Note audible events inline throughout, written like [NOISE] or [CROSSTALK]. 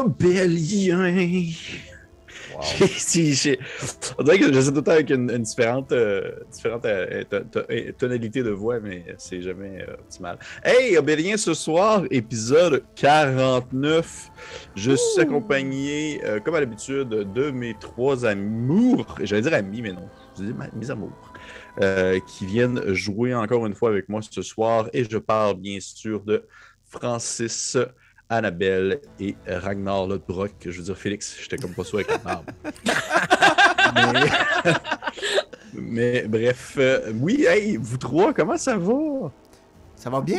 Obélien. Wow. [LAUGHS] Si, On dirait que j'essaie tout le temps avec une, une différente, euh, différente euh, euh, tonalité de voix, mais c'est jamais euh, optimal. Hey, Obélien, ce soir, épisode 49. Je suis accompagné, comme à l'habitude, de mes trois amours. J'allais dire amis, mais non. Je dis mes amours. qui viennent jouer encore une fois avec moi ce soir. Et je parle bien sûr de Francis, Annabelle et Ragnar Lodbrok. Je veux dire, Félix, j'étais comme pas sûr avec la [LAUGHS] barbe. mais... mais bref, euh, oui, hey, vous trois, comment ça va? Ça va bien?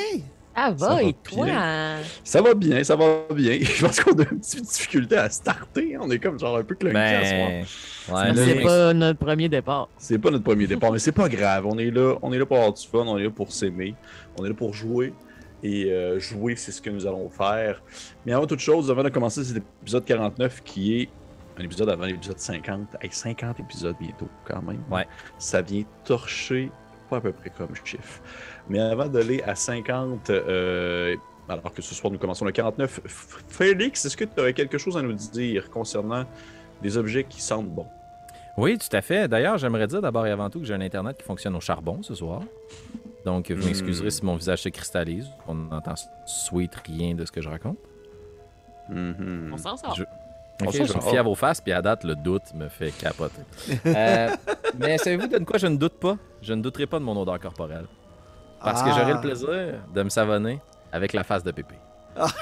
Ah Ça va, va et toi? bien. Ça va bien, ça va bien. [LAUGHS] Je pense qu'on a une petite difficulté à starter. On est comme genre un peu clunky à ce. Ben, ouais, là, C'est pas notre premier départ. C'est pas notre premier départ, mais c'est pas grave. On est là, on est là pour avoir du fun, on est là pour s'aimer, on est là pour jouer. Et euh, jouer, c'est ce que nous allons faire. Mais avant toute chose, avant de commencer cet épisode 49, qui est un épisode avant l'épisode 50, hey, 50 épisodes bientôt, quand même. Ouais. Ça vient torcher, pas à peu près comme chiffre. Mais avant d'aller à 50, euh, alors que ce soir nous commençons le 49, F- Félix, est-ce que tu aurais quelque chose à nous dire concernant des objets qui sentent bon? Oui, tout à fait. D'ailleurs, j'aimerais dire d'abord et avant tout que j'ai un Internet qui fonctionne au charbon ce soir. Donc, vous Hmm. m'excuserez si mon visage se cristallise. On n'entend sweet rien de ce que je raconte. Mhm. On s'en sort. Je- On Ok, s'en je me sort. fie à vos faces, puis à date, le doute me fait capoter. [LAUGHS] Euh, mais savez-vous de quoi je ne doute pas? Je ne douterai pas de mon odeur corporelle. Parce que Ah. j'aurai le plaisir de me savonner avec la face de Pépé.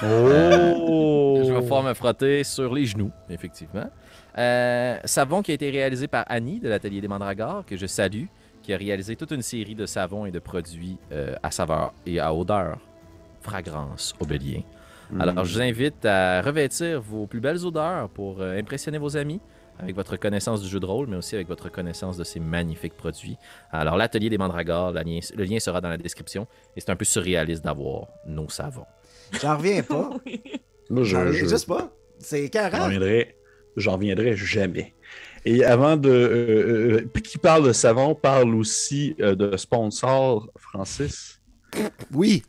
Oh! Je vais pouvoir me frotter sur les genoux, effectivement. Euh, savon qui a été réalisé par Annie de l'Atelier des Mandragores, que je salue, qui a réalisé toute une série de savons et de produits euh, à saveur et à odeur, fragrance, obélien. Hmm. Alors, je vous invite à revêtir vos plus belles odeurs pour euh, impressionner vos amis avec votre connaissance du jeu de rôle, mais aussi avec votre connaissance de ces magnifiques produits. Alors, l'Atelier des Mandragores, la lien- le lien sera dans la description, et c'est un peu surréaliste d'avoir nos savons. J'en reviens pas. [LAUGHS] Moi, J'en je, reviens je- juste pas. C'est j'en carré. reviendrai, j'en reviendrai jamais. Et avant de. euh, euh, puis qui parle de savon, parle aussi euh, de sponsor, Francis? Oui.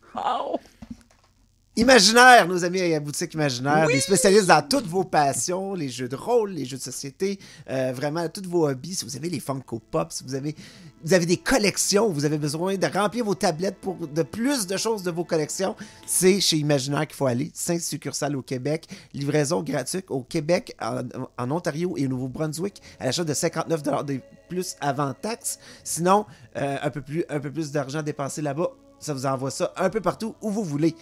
Imaginaire, nos amis à la boutique Imaginaire, des spécialistes dans toutes vos passions, les jeux de rôle, les jeux de société, euh, vraiment tous vos hobbies. Si vous avez les Funko Pop, si vous avez, vous avez des collections, vous avez besoin de remplir vos tablettes pour de plus de choses de vos collections, c'est chez Imaginaire qu'il faut aller. Cinq succursales au Québec, livraison gratuite au Québec, en, en Ontario et au Nouveau-Brunswick à l'achat de 59 de plus avant taxe. Sinon, euh, un peu plus, un peu plus d'argent dépensé là-bas, ça vous envoie ça un peu partout où vous voulez.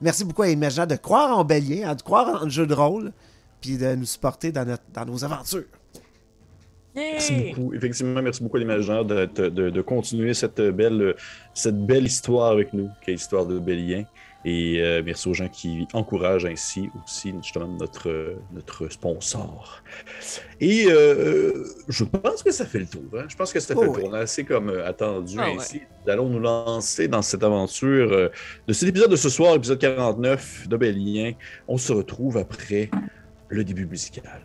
Merci beaucoup à Imaginaire de croire en Bélien, de croire en le jeu de rôle, puis de nous supporter dans, notre- dans nos aventures. Merci beaucoup. Effectivement, merci beaucoup à l'imaginaire de, de, de- de continuer cette belle, cette belle histoire avec nous, qui est l'histoire de Bélien. Et euh, merci aux gens qui encouragent ainsi aussi justement notre, notre sponsor. Et euh, je pense que ça fait le tour. hein. Je pense que ça fait Oh le oui. tour. On a assez comme euh, attendu Ah ouais. ainsi. Nous allons nous lancer dans cette aventure euh, de cet épisode de ce soir, épisode 49 de Bélien. On se retrouve après le début musical.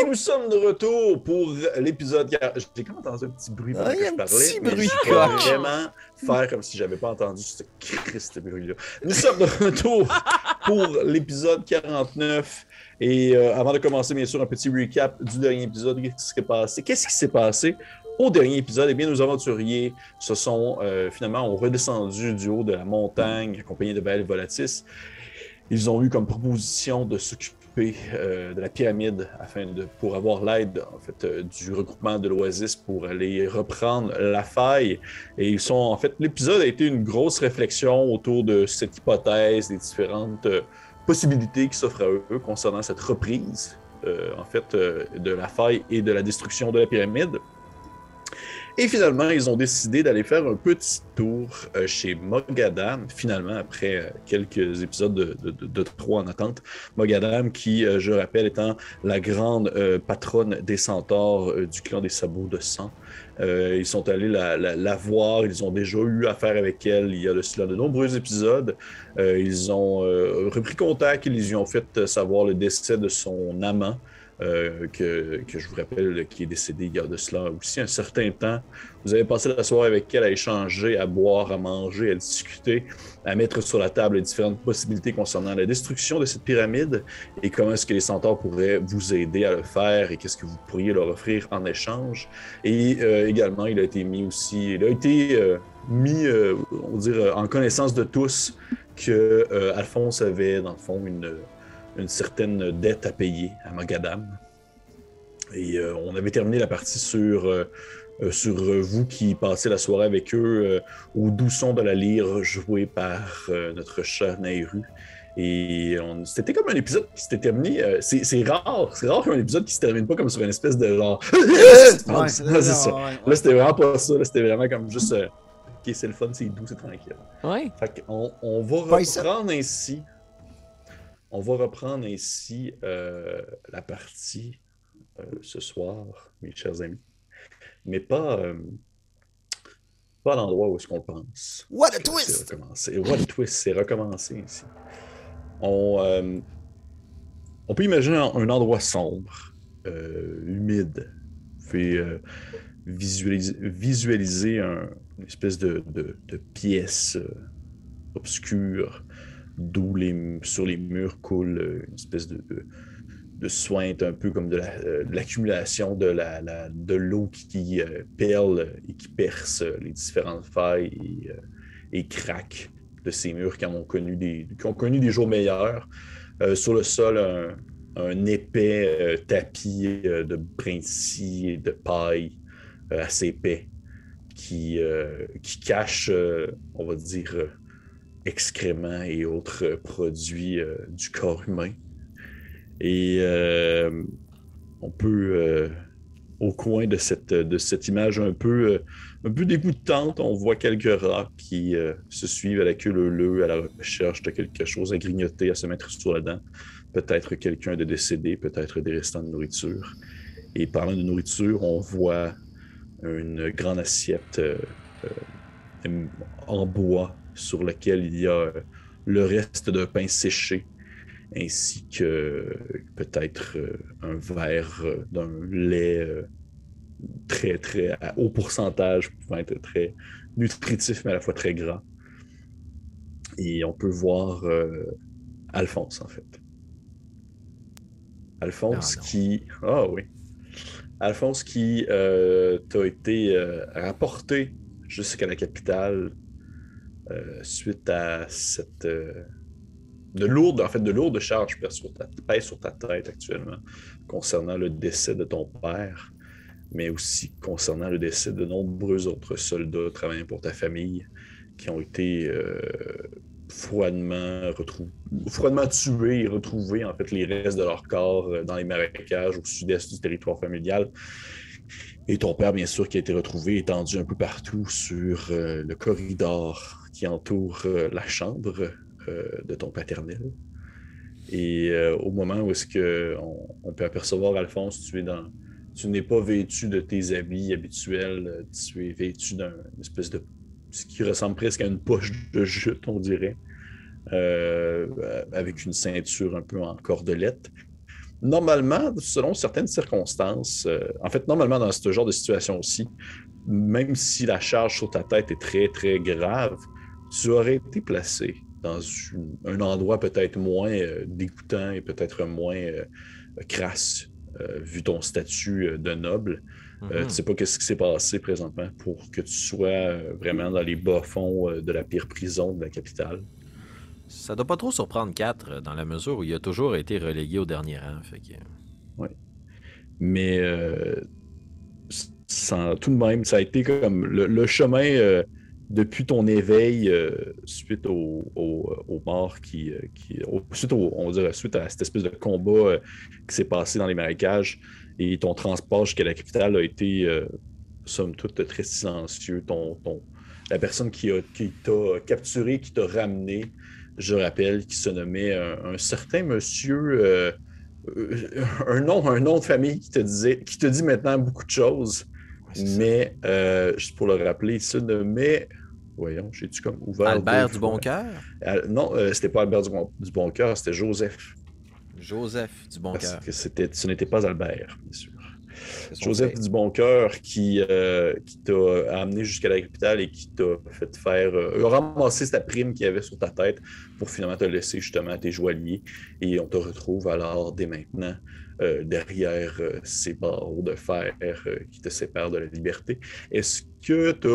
Et nous sommes de retour pour l'épisode. J'ai comme entendu un petit bruit pendant Ah, que je un parlais. petit mais bruit je coq. vraiment faire comme si j'avais pas entendu ce Christ bruit-là. Nous sommes de retour pour l'épisode 49. Et euh, avant de commencer, bien sûr, un petit recap du dernier épisode. Qu'est-ce qui s'est passé? Qu'est-ce qui s'est passé? Au dernier épisode, eh bien, nos aventuriers se sont euh, finalement ont redescendu du haut de la montagne, accompagnés de Baal et Volatis. Ils ont eu comme proposition de s'occuper euh, de la pyramide afin de pour avoir l'aide en fait euh, du regroupement de l'Oasis pour aller reprendre la faille. Et ils sont en fait l'épisode a été une grosse réflexion autour de cette hypothèse, des différentes euh, possibilités qui s'offrent à eux concernant cette reprise en fait de la faille et de la destruction de la pyramide. Et finalement, ils ont décidé d'aller faire un petit tour euh, chez Mogadam, finalement, après euh, quelques épisodes de, de, trois en attente. Mogadam, qui, euh, je rappelle, étant la grande patronne des centaures du clan des sabots de sang. Ils sont allés la, voir, ils ont déjà eu affaire avec elle il y a de cela de nombreux épisodes. Ils ont repris contact, ils lui ont fait savoir le décès de son amant, euh, que, je vous rappelle, qui est décédé il y a de cela aussi un certain temps. Vous avez passé la soirée avec elle à échanger, à boire, à manger, à discuter, à mettre sur la table les différentes possibilités concernant la destruction de cette pyramide et comment est-ce que les centaures pourraient vous aider à le faire et qu'est-ce que vous pourriez leur offrir en échange. Et euh, également, il a été mis aussi, il a été euh, mis, on va en connaissance de tous que Alphonse avait, dans le fond, une, une certaine dette à payer à Mogadam. Et euh, on avait terminé la partie sur, euh, euh, sur vous qui passez la soirée avec eux euh, au doux son de la lyre joué par euh, notre cher Nairu. Et on- c'était comme un épisode qui s'était terminé. euh, c'est c'est rare, c'est rare qu'un épisode qui se termine pas comme sur une espèce de genre. [LAUGHS] Ouais, c'est ça. ouais, ouais. Là, c'était vraiment pas ça. Là, c'était vraiment comme juste. euh, ok, c'est le fun, c'est doux, c'est tranquille. Ouais. Fait qu'on on va reprendre ainsi. On va reprendre ainsi euh, la partie euh, ce soir, mes chers amis. Mais pas, euh, pas à l'endroit où est-ce qu'on pense. What a C'est twist! recommencé. What a twist, c'est recommencé ici. On, on peut imaginer un, un endroit sombre, humide. Fait euh, visualiser, visualiser un- une espèce de, de- de pièce obscure d'où les, sur les murs coule euh, une espèce de, de, de sointe, un peu comme de euh, l'accumulation de la, de l'eau qui, euh, perle et qui perce euh, les différentes failles et, euh, et craques de ces murs qui ont connu des, qui ont connu des jours meilleurs. Euh, sur le sol, un, un épais euh, tapis euh, de brincy et de paille euh, assez épais qui, euh, qui cache, euh, on va dire, euh, excréments et autres produits euh, du corps humain. Et euh, on peut, euh, au coin de cette, de cette image un peu, un peu dégoûtante, on voit quelques rats qui se suivent à la queue leu à la recherche de quelque chose à grignoter, à se mettre sur la dent. Peut-être quelqu'un de décédé, peut-être des restants de nourriture. Et parlant de nourriture, on voit une grande assiette en bois sur laquelle il y a euh, le reste d'un pain séché, ainsi que peut-être euh, un verre euh, d'un lait très, très à haut pourcentage, pouvant être très nutritif, mais à la fois très gras. Et on peut voir euh, Alphonse, en fait. Alphonse Ah, non. qui... Ah oui. Alphonse qui euh, t'a été euh, rapporté jusqu'à la capitale suite à cette euh, de lourde, en fait, de lourdes charges pèsent sur ta, tête actuellement concernant le décès de ton père, mais aussi concernant le décès de nombreux autres soldats travaillant pour ta famille qui ont été euh, froidement, froidement tués et retrouvés, en fait, les restes de leur corps euh, dans les marécages au sud-est du territoire familial. Et ton père, bien sûr, qui a été retrouvé étendu un peu partout sur euh, le corridor qui entoure euh, la chambre euh, de ton paternel. Et euh, au moment où est-ce que on, peut apercevoir Alphonse, tu es dans, tu n'es pas vêtu de tes habits habituels, tu es vêtu d'une espèce de ce qui ressemble presque à une poche de jute, on dirait, avec une ceinture un peu en cordelette. Normalement, selon certaines circonstances, en fait, normalement, dans ce genre de situation aussi, même si la charge sur ta tête est très, très grave, tu aurais été placé dans une- un endroit peut-être moins euh, dégoûtant et peut-être moins euh, crasse, euh, vu ton statut de noble. Euh, Mhm. tu sais pas qu'est-ce qui s'est passé présentement pour que tu sois vraiment dans les bas-fonds de la pire prison de la capitale? Ça doit pas trop surprendre 4 dans la mesure où il a toujours été relégué au dernier rang. Fait que... Mais sans, tout de même, ça a été comme le, le chemin depuis ton éveil euh, suite au, au, au mort qui, euh, qui suite au, on dire, suite à cette espèce de combat euh, qui s'est passé dans les marécages et ton transport jusqu'à la capitale a été euh, somme toute, très silencieux. Ton, ton, la personne qui, a, qui t'a capturé, qui t'a ramené, je rappelle, qui se nommait un, un certain monsieur, euh, euh, un, nom, un nom de famille qui te, disait, qui te dit maintenant beaucoup de choses. Mais, euh, juste pour le rappeler, il se nommait. Voyons, j'ai-tu comme ouvert. Albert du fois? Bon Cœur. Euh, non, euh, c'était pas Albert du Bon, du Bon Cœur, c'était Joseph. Joseph du Bon Parce que ce n'était pas Albert, bien sûr. Joseph père. du Bon Cœur qui, euh, qui t'a amené jusqu'à la capitale et qui t'a fait faire. Euh, a ramassé ta prime qu'il y avait sur ta tête pour finalement te laisser justement à tes joailliers. Et on te retrouve alors dès maintenant euh, derrière euh, ces barreaux de fer euh, qui te séparent de la liberté. Est-ce que tu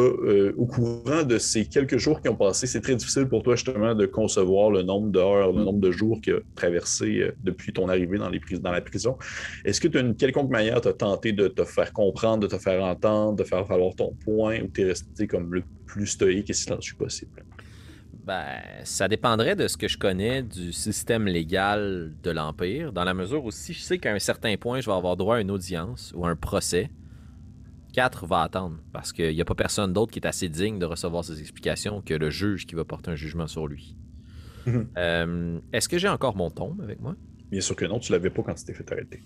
au courant de ces quelques jours qui ont passé, c'est très difficile pour toi justement de concevoir le nombre d'heures, le nombre de jours qui a traversé euh, depuis ton arrivée dans, les pris- dans la prison? Est-ce que tu as une quelconque manière de tenté de te faire comprendre, de te faire entendre, de faire valoir ton point ou tu es resté comme le plus stoïque et silencieux possible? Ben, ça dépendrait de ce que je connais du système légal de l'Empire, dans la mesure où si je sais qu'à un certain point, je vais avoir droit à une audience ou à un procès, 4 va attendre, parce qu'il n'y a pas personne d'autre qui est assez digne de recevoir ces explications que le juge qui va porter un jugement sur lui. Mhm. Euh, Est-ce que j'ai encore mon tombe avec moi? Bien sûr que non, tu l'avais pas quand tu t'es fait arrêter.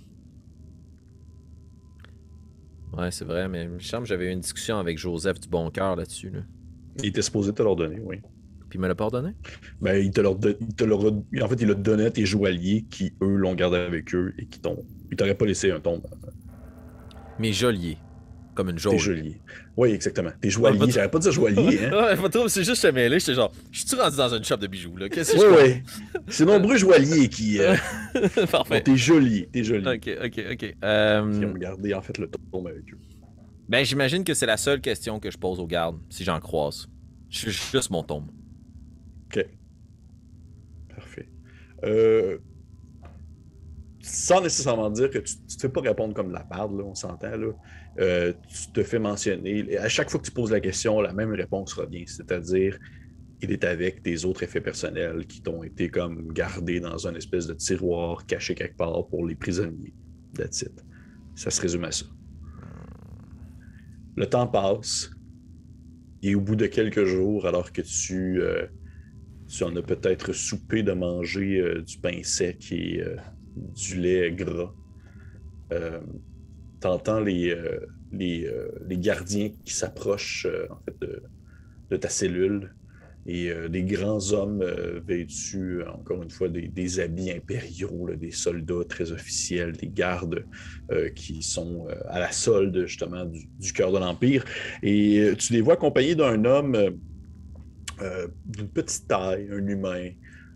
Ouais, c'est vrai, mais il me semble que j'avais eu une discussion avec Joseph du Bon Cœur là-dessus. Là. Il était supposé te leur donner, oui. Puis il me l'a pardonné? Ben, il te leur il te leur En fait, il l'a donné à tes joailliers qui, eux, l'ont gardé avec eux et qui t'ont. Il t'aurait pas laissé un tombe. Mes geôliers. Comme une Tes geôle. geôliers. Oui, exactement. Tes Ouais, joailliers. pas de- J'aurais pas dit joaillier, hein. [LAUGHS] Ouais, pas trop, c'est juste je mêlé. J'étais genre, je suis rendu dans une shop de bijoux, là? Qu'est-ce que Oui, je oui. C'est nombreux joailliers qui. euh? [LAUGHS] Parfait. T'es joli, t'es joli. Ok, ok, ok. Euh, Qui ont gardé, en fait, le tombe avec eux. ben, j'imagine que c'est la seule question que je pose aux gardes, si j'en croise. Je suis juste mon tombe. OK. Parfait. Euh, sans nécessairement dire que tu ne te fais pas répondre comme la barde, là, on s'entend, là. Euh, tu te fais mentionner. À chaque fois que tu poses la question, la même réponse revient, c'est-à-dire il est avec des autres effets personnels qui t'ont été comme gardés dans un espèce de tiroir caché quelque part pour les prisonniers. That's it. Ça se résume à ça. Le temps passe. Et au bout de quelques jours, alors que tu, euh, tu en as peut-être soupé de manger euh, du pain sec et euh, du lait gras, euh, t'entends les, euh, les, les gardiens qui s'approchent en fait, de, ta cellule et des grands hommes vêtus, encore une fois, des, des habits impériaux, des soldats très officiels, des gardes qui sont à la solde justement du, cœur de l'Empire. Et tu les vois accompagnés d'un homme euh, d'une petite taille, un humain,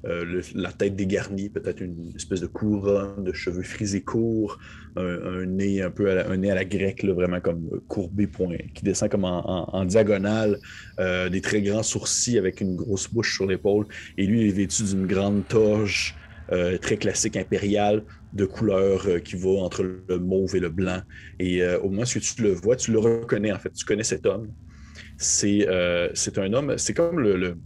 euh, la tête dégarnie, peut-être une espèce de couronne, de cheveux frisés courts, un, nez un peu à la, un nez à la grecque, vraiment comme euh, courbé, point, qui descend comme en, en- diagonale, des très grands sourcils avec une grosse bouche sur l'épaule. Et lui, il est vêtu d'une grande toge très classique impériale de couleur qui va entre le mauve et le blanc. Et au moment où tu le vois, tu le reconnais en fait, tu connais cet homme. C'est euh, c'est un homme, c'est comme le, le-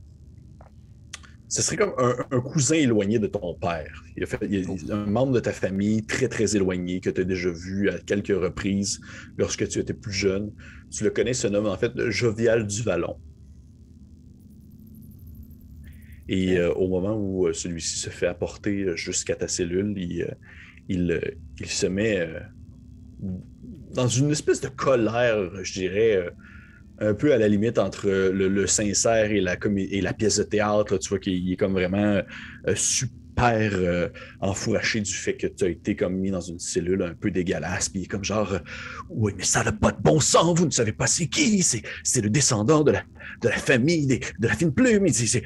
ce serait comme un, un cousin éloigné de ton père. Il a fait, il a un membre de ta famille très, très éloigné que tu as déjà vu à quelques reprises lorsque tu étais plus jeune. Tu le connais, ce nom en fait Jovial du Vallon. Et euh, au moment où euh, celui-ci se fait apporter euh, jusqu'à ta cellule, il, euh, il, il se met dans une espèce de colère, je dirais, un peu à la limite entre le, le sincère et la, et la pièce de théâtre. Tu vois qu'il est comme vraiment euh, super euh, enfouraché du fait que tu as été comme mis dans une cellule un peu dégueulasse. Puis il est comme genre, euh, oui, mais ça n'a pas de bon sens, vous ne savez pas c'est qui, c'est, c'est le descendant de la, de la famille des- de la fine plume. Il, dit, c'est,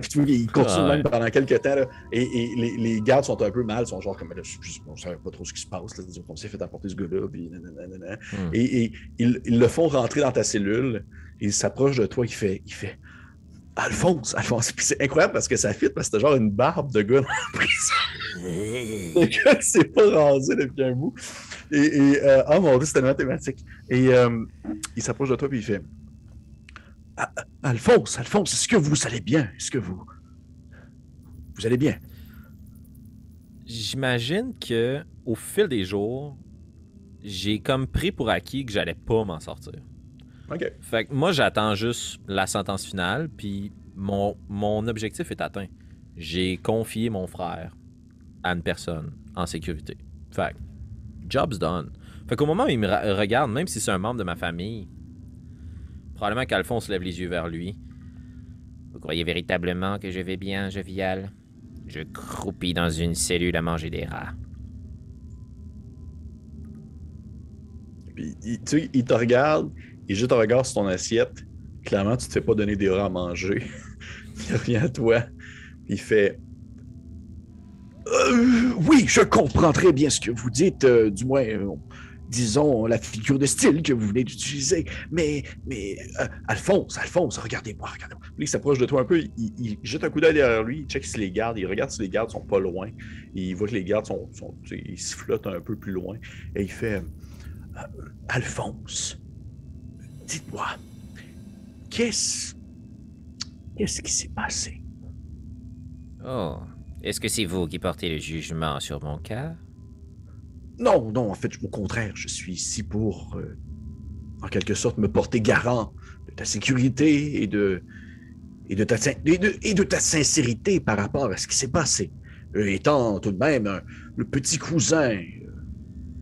puis il continue Ah même pendant quelques temps. là. et et les, les gardes sont un peu mal, sont genre comme, là, on ne savait pas trop ce qui se passe. Là, on s'est fait apporter ce gars-là. Puis, nanana. Hmm. Et, et ils, ils le font rentrer dans ta cellule. Il s'approche de toi, il fait, il fait Alphonse, Alphonse. Puis c'est incroyable parce que ça fit, parce que c'était genre une barbe de gars dans la prison. Le gars s'est pas rasé depuis un bout. Et, et euh, oh mon dieu, c'est tellement thématique. Et euh, il s'approche de toi, puis il fait Ah, ah, Alphonse, Alphonse, est-ce que vous allez bien? Est-ce que vous. Vous allez bien? J'imagine que au fil des jours, j'ai comme pris pour acquis que j'allais pas m'en sortir. Ok. Fait que moi, j'attends juste la sentence finale, puis mon, mon objectif est atteint. J'ai confié mon frère à une personne en sécurité. Fait que, job's done. Fait qu'au moment où il me regarde, même si c'est un membre de ma famille, probablement qu'Alphonse lève les yeux vers lui. Vous croyez véritablement que je vais bien, jovial? Je croupis dans une cellule à manger des rats. Puis, il, tu sais, il te regarde, il jette un regard sur ton assiette. Clairement, tu te fais pas donner des rats à manger. [LAUGHS] il revient à toi, il fait Euh, Oui, je comprends très bien ce que vous dites, euh, du moins, euh, disons, la figure de style que vous venez d'utiliser. Mais, mais, Alphonse, Alphonse, regardez-moi, regardez-moi. Il s'approche de toi un peu, il, jette un coup d'œil derrière lui, il check si les gardes, il regarde si les gardes sont pas loin. Il voit que les gardes sont, ils se flottent un peu plus loin. Et il fait Alphonse, dites-moi, qu'est-ce. Qu'est-ce qui s'est passé? Oh, est-ce que c'est vous qui portez le jugement sur mon cas? Non, non, en fait, au contraire, je suis ici pour, euh, en quelque sorte, me porter garant de ta sécurité et de, et de, ta, et de, et de ta sincérité par rapport à ce qui s'est passé. Euh, étant tout de même un- le petit cousin euh,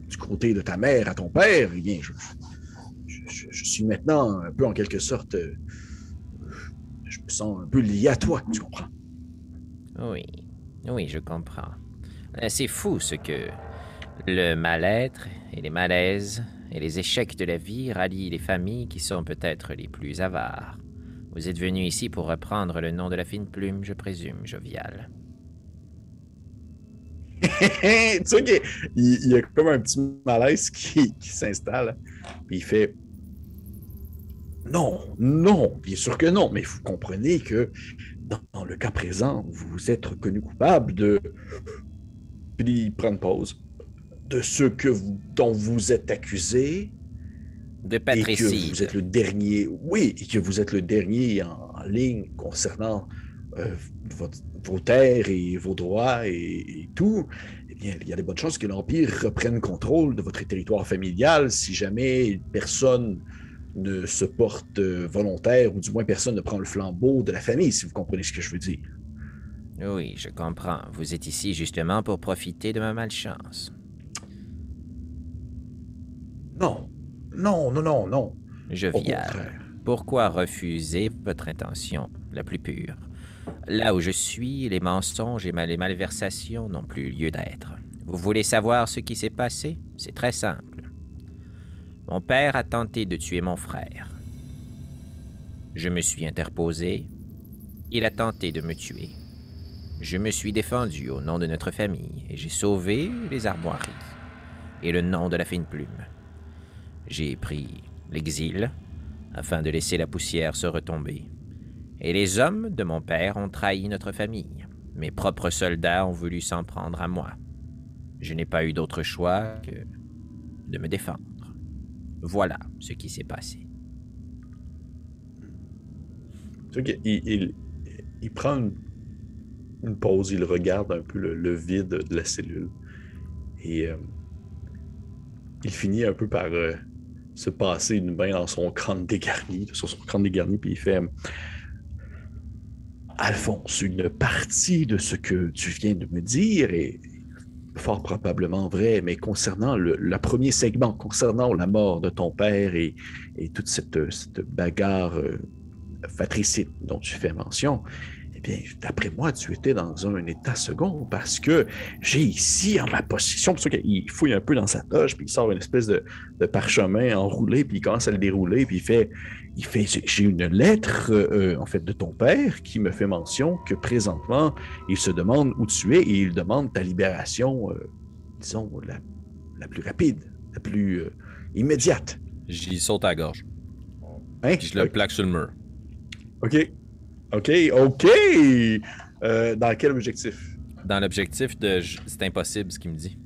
du côté de ta mère à ton père, eh bien, je, je- suis maintenant un peu en quelque sorte, euh, je me sens un peu lié à toi, tu comprends? Oui, oui, je comprends. Euh, C'est fou ce que le mal-être et les malaises et les échecs de la vie rallient les familles qui sont peut-être les plus avares. Vous êtes venu ici pour reprendre le nom de la fine plume, je présume, jovial. [LAUGHS] tu sais qu'il il- il y a comme un petit malaise qui, qui s'installe. Puis il fait Non, non, bien sûr que non, mais vous comprenez que dans, le cas présent, vous êtes reconnu coupable de. Puis il prend une pause. De ce que vous- dont vous êtes accusé De et que patricide. vous êtes le dernier. Oui, et que vous êtes le dernier en, en ligne concernant euh, votre- vos terres et vos droits et, et tout. Eh bien, il y a de bonnes chances que l'Empire reprenne contrôle de votre territoire familial si jamais personne ne se porte euh, volontaire ou du moins personne ne prend le flambeau de la famille, si vous comprenez ce que je veux dire. Oui, je comprends. Vous êtes ici justement pour profiter de ma malchance. Non, non, non, non, non. Jovial. contraire. Pourquoi refuser votre intention la plus pure? Là où je suis, les mensonges et les malversations n'ont plus lieu d'être. Vous voulez savoir ce qui s'est passé? C'est très simple. Mon père a tenté de tuer mon frère. Je me suis interposé. Il a tenté de me tuer. Je me suis défendu au nom de notre famille et j'ai sauvé les armoiries et le nom de la fine plume. J'ai pris l'exil afin de laisser la poussière se retomber. Et les hommes de mon père ont trahi notre famille. Mes propres soldats ont voulu s'en prendre à moi. Je n'ai pas eu d'autre choix que de me défendre. Voilà ce qui s'est passé. Il, prend une, pause, il regarde un peu le, le vide de la cellule. Et euh, il finit un peu par euh, se passer une main dans son crâne dégarni, sur son crâne dégarni, puis il fait Alphonse, une partie de ce que tu viens de me dire est fort probablement vrai, mais concernant le, premier segment, concernant la mort de ton père et, toute cette, bagarre euh, fratricide dont tu fais mention, eh bien, d'après moi, tu étais dans un état second parce que j'ai ici en ma possession, pour ça qu'il fouille un peu dans sa toche, puis il sort une espèce de, de parchemin enroulé, puis il commence à le dérouler, puis il fait, il fait, j'ai une lettre, euh, en fait, de ton père qui me fait mention que présentement, il se demande où tu es et il demande ta libération, euh, disons, la, la plus rapide, la plus euh, immédiate. J'y saute à la gorge. Hein? Puis je le plaque sur le mur. OK. OK, OK. Dans quel objectif? Dans l'objectif de c'est impossible ce qu'il me dit.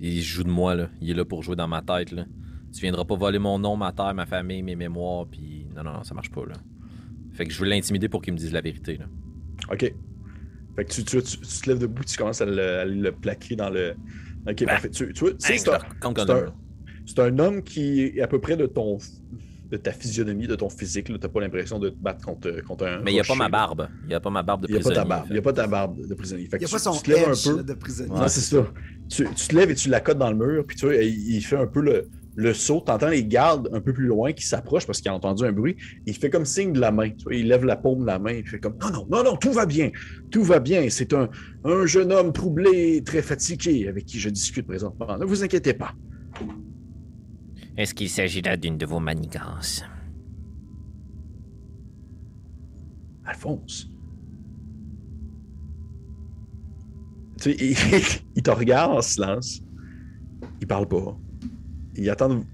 Il joue de moi, là. Il est là pour jouer dans ma tête, là. Tu viendras pas voler mon nom, ma terre, ma famille, mes mémoires, puis non, non, non, ça marche pas, là. Fait que je veux l'intimider pour qu'il me dise la vérité, là. OK. Fait que tu, tu, tu- tu te lèves debout, tu commences à le, à le plaquer dans le, Ok, parfait. Tu, tu sais, Hey, c'est un- c'est un, c'est un homme qui est à peu près de ton de ta physionomie, de ton physique. Tu n'as pas l'impression de te battre contre, contre un. Mais il n'y a pas ma barbe. Il n'y a pas ma barbe de Il n'y a pas prisonnier. ta barbe. Il n'y a pas ta barbe de prisonnier. Fait Il que n'y a tu, pas son tu te lèves edge un peu. de prisonnier. Non, c'est ça. Tu, tu te lèves et tu l'accotes dans le mur, puis tu vois, il, il fait un peu le, le saut. Tu entends les gardes un peu plus loin qui s'approchent parce qu'il a entendu un bruit. Il fait comme signe de la main. Tu vois, il lève la paume de la main. Il fait comme Non, non, non, non, tout va bien. Tout va bien. C'est un, un jeune homme troublé, très fatigué avec qui je discute présentement. Ne vous inquiétez pas. Est-ce qu'il s'agit là d'une de vos manigances? Alphonse. Tu sais, il, [LAUGHS] il te regarde en silence. Il parle pas. Il attend.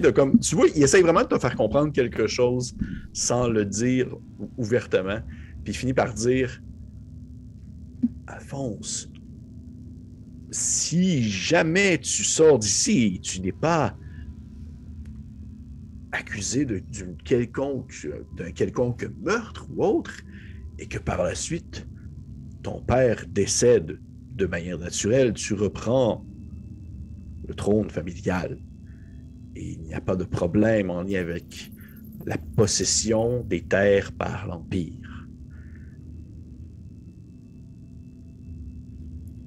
de- comme. Tu vois, vraiment de te faire comprendre quelque chose sans le dire ou- ouvertement. Puis il finit par dire Alphonse, si jamais tu sors d'ici, tu n'es pas accusé d'une quelconque, d'un quelconque meurtre ou autre, et que par la suite, ton père décède de manière naturelle, tu reprends le trône familial. Et il n'y a pas de problème en lien avec la possession des terres par l'Empire.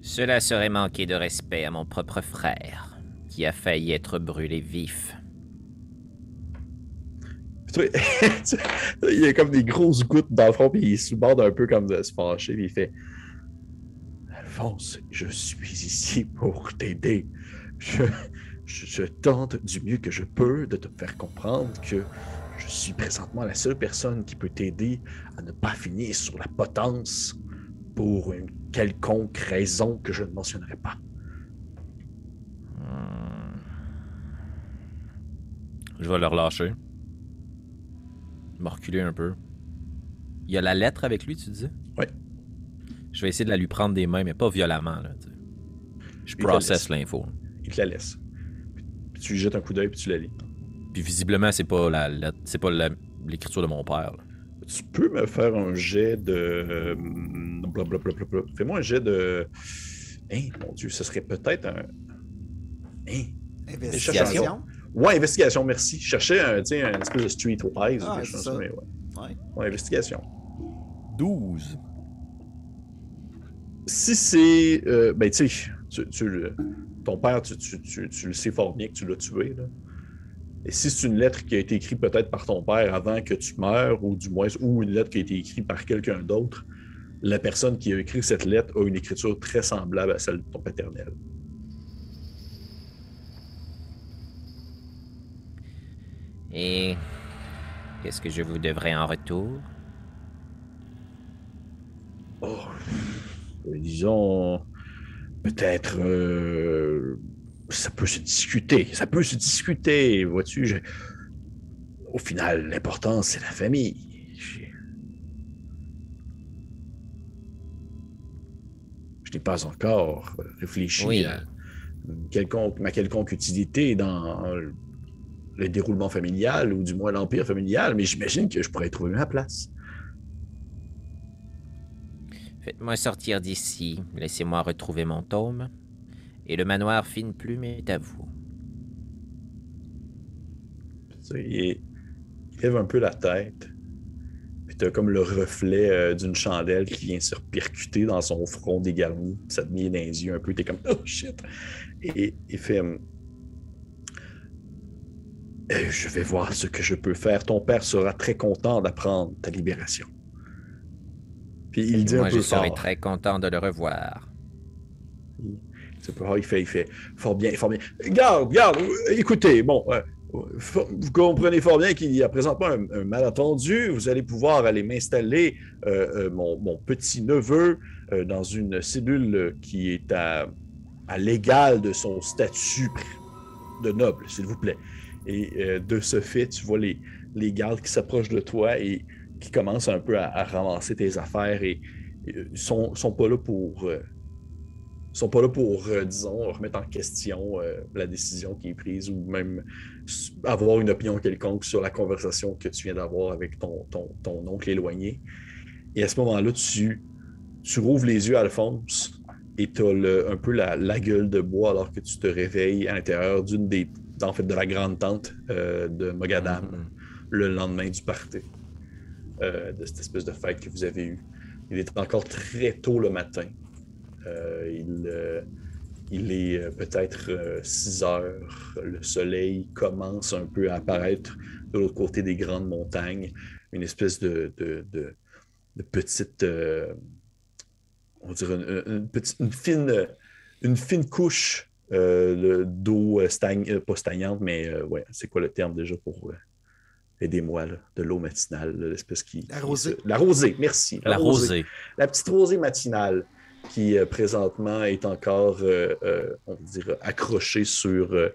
Cela serait manquer de respect à mon propre frère, qui a failli être brûlé vif. [LAUGHS] Il y a comme des grosses gouttes dans le front, puis il se borde un peu comme de se fâcher, puis il fait Alphonse, je suis ici pour t'aider. Je, tente du mieux que je peux de te faire comprendre que je suis présentement la seule personne qui peut t'aider à ne pas finir sur la potence pour une quelconque raison que je ne mentionnerai pas. Je vais le relâcher. Vais reculer un peu. Il y a la lettre avec lui, tu disais? Ouais. Je vais essayer de la lui prendre des mains, mais pas violemment. Là, je processe l'info. Il te la laisse. Puis tu lui jettes un coup d'œil, puis tu la lis. Puis visiblement, c'est pas la lettre, c'est pas l'écriture de mon père. là. Tu peux me faire un jet de. euh. Fais-moi un jet de. Hein, mon Dieu, ce serait peut-être un. Hein? Investigation. Ouais, investigation, merci. Je cherchais un, un espèce de streetwise. Ah, ou quelque chose ça. mais ouais. Ouais. Ouais, investigation. 12. Si c'est. euh, ben, tu sais, tu- ton père, tu, le sais fort bien que tu l'as tué. Là. Et si c'est une lettre qui a été écrite peut-être par ton père avant que tu meurs, ou du moins, ou une lettre qui a été écrite par quelqu'un d'autre, la personne qui a écrit cette lettre a une écriture très semblable à celle de ton paternel. Et qu'est-ce que je vous devrais en retour? Oh, disons, peut-être, euh, ça peut se discuter, ça peut se discuter, vois-tu. je- Au final, l'important, c'est la famille. Je n'ai pas encore réfléchi Oui. à quelconque, ma quelconque utilité dans le- le déroulement familial, ou du moins l'empire familial, mais j'imagine que je pourrais trouver ma place. Faites-moi sortir d'ici, laissez-moi retrouver mon tome, et le manoir fine plume est à vous. Il, lève un peu la tête. Puis t'as comme le reflet euh, d'une chandelle qui vient se percuter dans son front dégarni. Puis Ça te met les yeux un peu. T'es comme oh shit. Et il fait Euh, Je vais voir ce que je peux faire. Ton père sera très content d'apprendre ta libération. Puis il dit Moi, un je peu serai fort. très content de le revoir. C'est pas il fait, il fait fort bien, fort bien. Garde, garde, écoutez, bon, euh, vous comprenez fort bien qu'il y a présentement un, un malentendu. Vous allez pouvoir aller m'installer, euh, euh, mon, mon petit-neveu, dans une cellule qui est à, à l'égal de son statut de noble, s'il vous plaît. Et de ce fait, tu vois les, les gardes qui s'approchent de toi et qui commencent un peu à, à ramasser tes affaires et, et, euh, sont, sont pas là pour. euh, sont pas là pour, euh, disons, remettre en question la décision qui est prise ou même avoir une opinion quelconque sur la conversation que tu viens d'avoir avec ton, ton, ton oncle éloigné. Et à ce moment-là, tu, tu rouvres les yeux, Alphonse, et tu as un peu la, la gueule de bois alors que tu te réveilles à l'intérieur d'une des. En fait, de la grande tente euh, de Mogadam Mhm. le lendemain du party, euh, de cette espèce de fête que vous avez eue. Il est encore très tôt le matin. Euh, il, euh, il est peut-être 6 heures. Le soleil commence un peu à apparaître de l'autre côté des grandes montagnes. Une espèce de, de, de- petite. on dirait une, une petite, une fine, une fine couche euh, d'eau euh, pas stagnante, mais ouais, c'est quoi le terme déjà pour. Aidez-moi, de l'eau matinale, l'espèce qui. La qui rosée. se- La rosée, merci. La rosée. La petite rosée matinale qui euh, présentement est encore, euh, euh, on va dire, accrochée sur euh,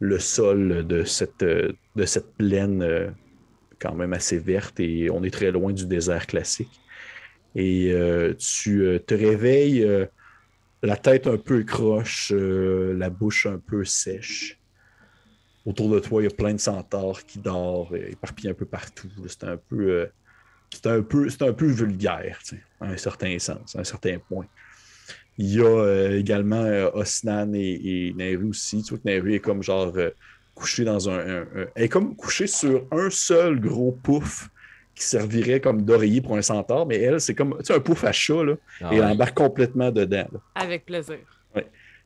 le sol de cette, euh, de cette plaine euh, quand même assez verte et on est très loin du désert classique. Et euh, tu euh, te réveilles, euh, la tête un peu croche, euh, la bouche un peu sèche. Autour de toi, il y a plein de centaures qui dorment, éparpillés un peu partout. C'est un peu, euh, c'est un peu, c'est un peu vulgaire, tu sais, à un certain sens, à un certain point. Il y a euh, également euh, Osnan et, et Nehru aussi. Tu vois que Nehru est comme genre euh, couché dans un, un- un- Elle est comme couchée sur un seul gros pouf qui servirait comme d'oreiller pour un centaure, mais elle, c'est comme tu sais, un pouf à chat, là, Ah et elle embarque complètement dedans. là. Avec plaisir.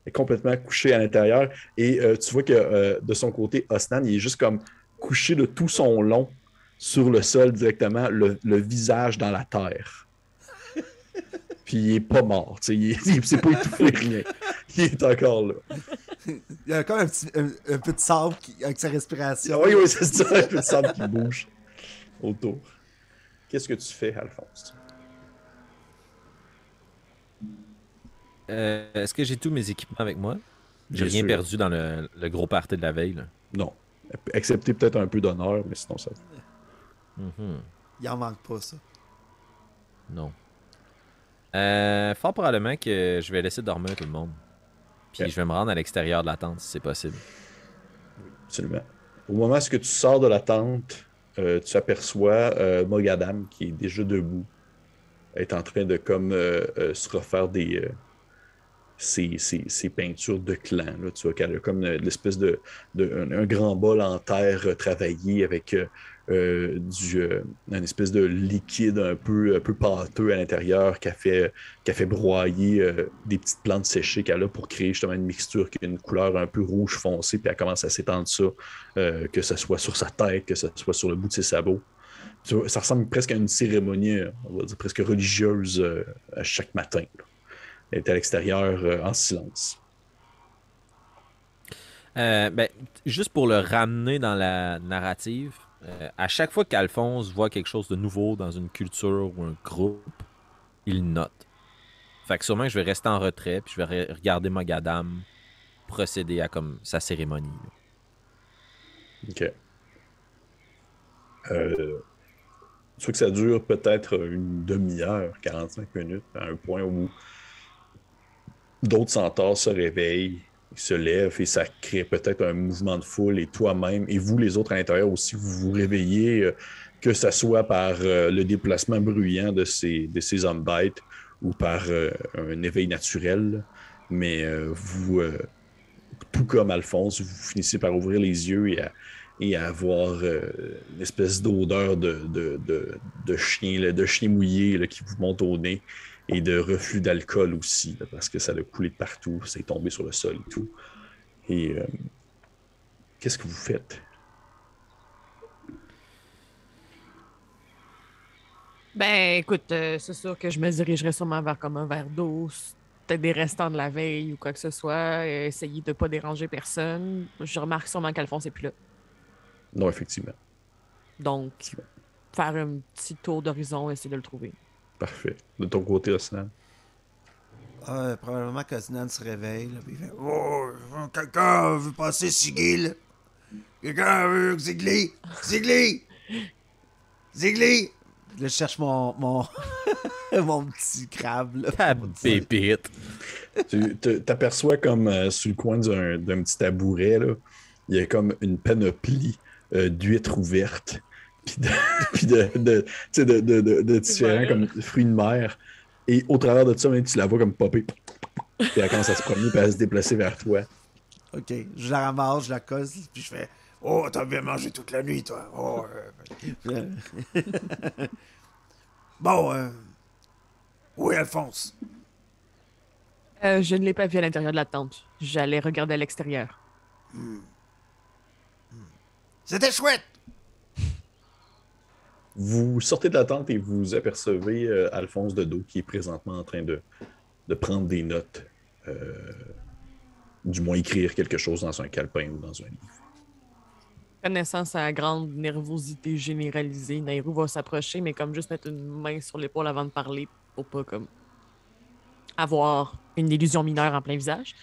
Est complètement couchée à l'intérieur. Et euh, tu vois que euh, de son côté, Osnan, il est juste comme couché de tout son long sur le sol directement, le, le visage dans la terre. [LAUGHS] Puis il est pas mort, il est- il s'est pas étouffé, rien. Il est encore là. Il y a comme un, petit, un, un peu de sable qui- avec sa respiration. Oui, oui, c'est ça, un peu de sable qui bouge autour. Qu'est-ce que tu fais, Alphonse? Euh, Est-ce que j'ai tous mes équipements avec moi? J'ai rien sûr. perdu dans le, le gros party de la veille. là. Non. Accepter peut-être un peu d'honneur, mais sinon ça. Mhm. Il en manque pas, ça. Non. Euh, fort probablement que je vais laisser dormir tout le monde. Puis je vais me rendre à l'extérieur de la tente si c'est possible. Absolument. Au moment où tu sors de la tente, euh, tu aperçois euh, Mogadam qui est déjà debout. Elle est en train de comme euh, euh, se refaire des euh, ses, peintures de clan. Tu vois qu'elle a comme l'espèce de, un, grand bol en terre travaillé avec euh, euh, euh, une espèce de liquide un peu, pâteux à l'intérieur qui a fait, broyer des petites plantes séchées qu'elle a pour créer justement une mixture qui a une couleur un peu rouge foncé, puis elle commence à s'étendre ça, que ce soit sur sa tête, que ce soit sur le bout de ses sabots. Ça ressemble presque à une cérémonie, on va dire presque religieuse à chaque matin. Elle est à l'extérieur euh, en silence. Euh, ben, juste pour le ramener dans la narrative, euh, à chaque fois qu'Alphonse voit quelque chose de nouveau dans une culture ou un groupe, il note. Fait que sûrement je vais rester en retrait, puis je vais re- regarder Mogadam procéder à comme sa cérémonie. OK. Euh, tu vois que ça dure peut-être une demi-heure, 45 minutes, à un point où d'autres centaures se réveillent, se lèvent et ça crée peut-être un mouvement de foule et toi-même et vous les autres à l'intérieur aussi, vous vous réveillez, euh, que ce soit par euh, le déplacement bruyant de ces, de ces hommes bêtes ou par euh, un éveil naturel. Mais vous, tout comme Alphonse, vous finissez par ouvrir les yeux et à, et à avoir une espèce d'odeur de, de, de, de chien, de chien mouillé qui vous monte au nez et de reflux d'alcool aussi, là, parce que ça a coulé de partout, c'est tombé sur le sol et tout. Et euh, qu'est-ce que vous faites? Ben, écoute, euh, c'est sûr que je me dirigerais sûrement vers comme un verre d'eau, peut-être des restants de la veille ou quoi que ce soit, euh, essayer de pas déranger personne. Je remarque sûrement qu'Alphonse est plus là. Non, effectivement. Donc, faire un petit tour d'horizon, essayer de le trouver. Parfait. De ton côté, Osnan. Ah, probablement que Sinan se réveille, là, puis il fait Oh, quelqu'un veut passer Sigil? Quelqu'un veut Zigli? Zigli? Zigli? Là, je cherche mon, mon, [LAUGHS] mon petit crabe, là. Ta bébite. tu t'aperçois comme euh, sur le coin d'un d'un petit tabouret, là, il y a comme une panoplie euh, d'huîtres ouvertes, puis de, [LAUGHS] puis de, de, tu sais, de, de, de- de différents comme fruits de mer. Et au travers de ça, même, tu la vois comme popper Puis elle commence à se promener, puis à se déplacer vers toi. Ok, je la ramasse, je la cause, puis je fais Oh, t'as bien mangé toute la nuit, toi. Oh, euh. [LAUGHS] bon, euh... où est Alphonse? Euh, je ne l'ai pas vu à l'intérieur de la tente. J'allais regarder à l'extérieur. C'était chouette Vous sortez de la tente et vous apercevez euh, Alphonse de dos qui est présentement en train de, de prendre des notes. euh, du moins écrire quelque chose dans un calepin ou dans un livre. Connaissant sa grande nervosité généralisée, Nairou va s'approcher, mais comme juste mettre une main sur l'épaule avant de parler pour pas comme avoir une illusion mineure en plein visage.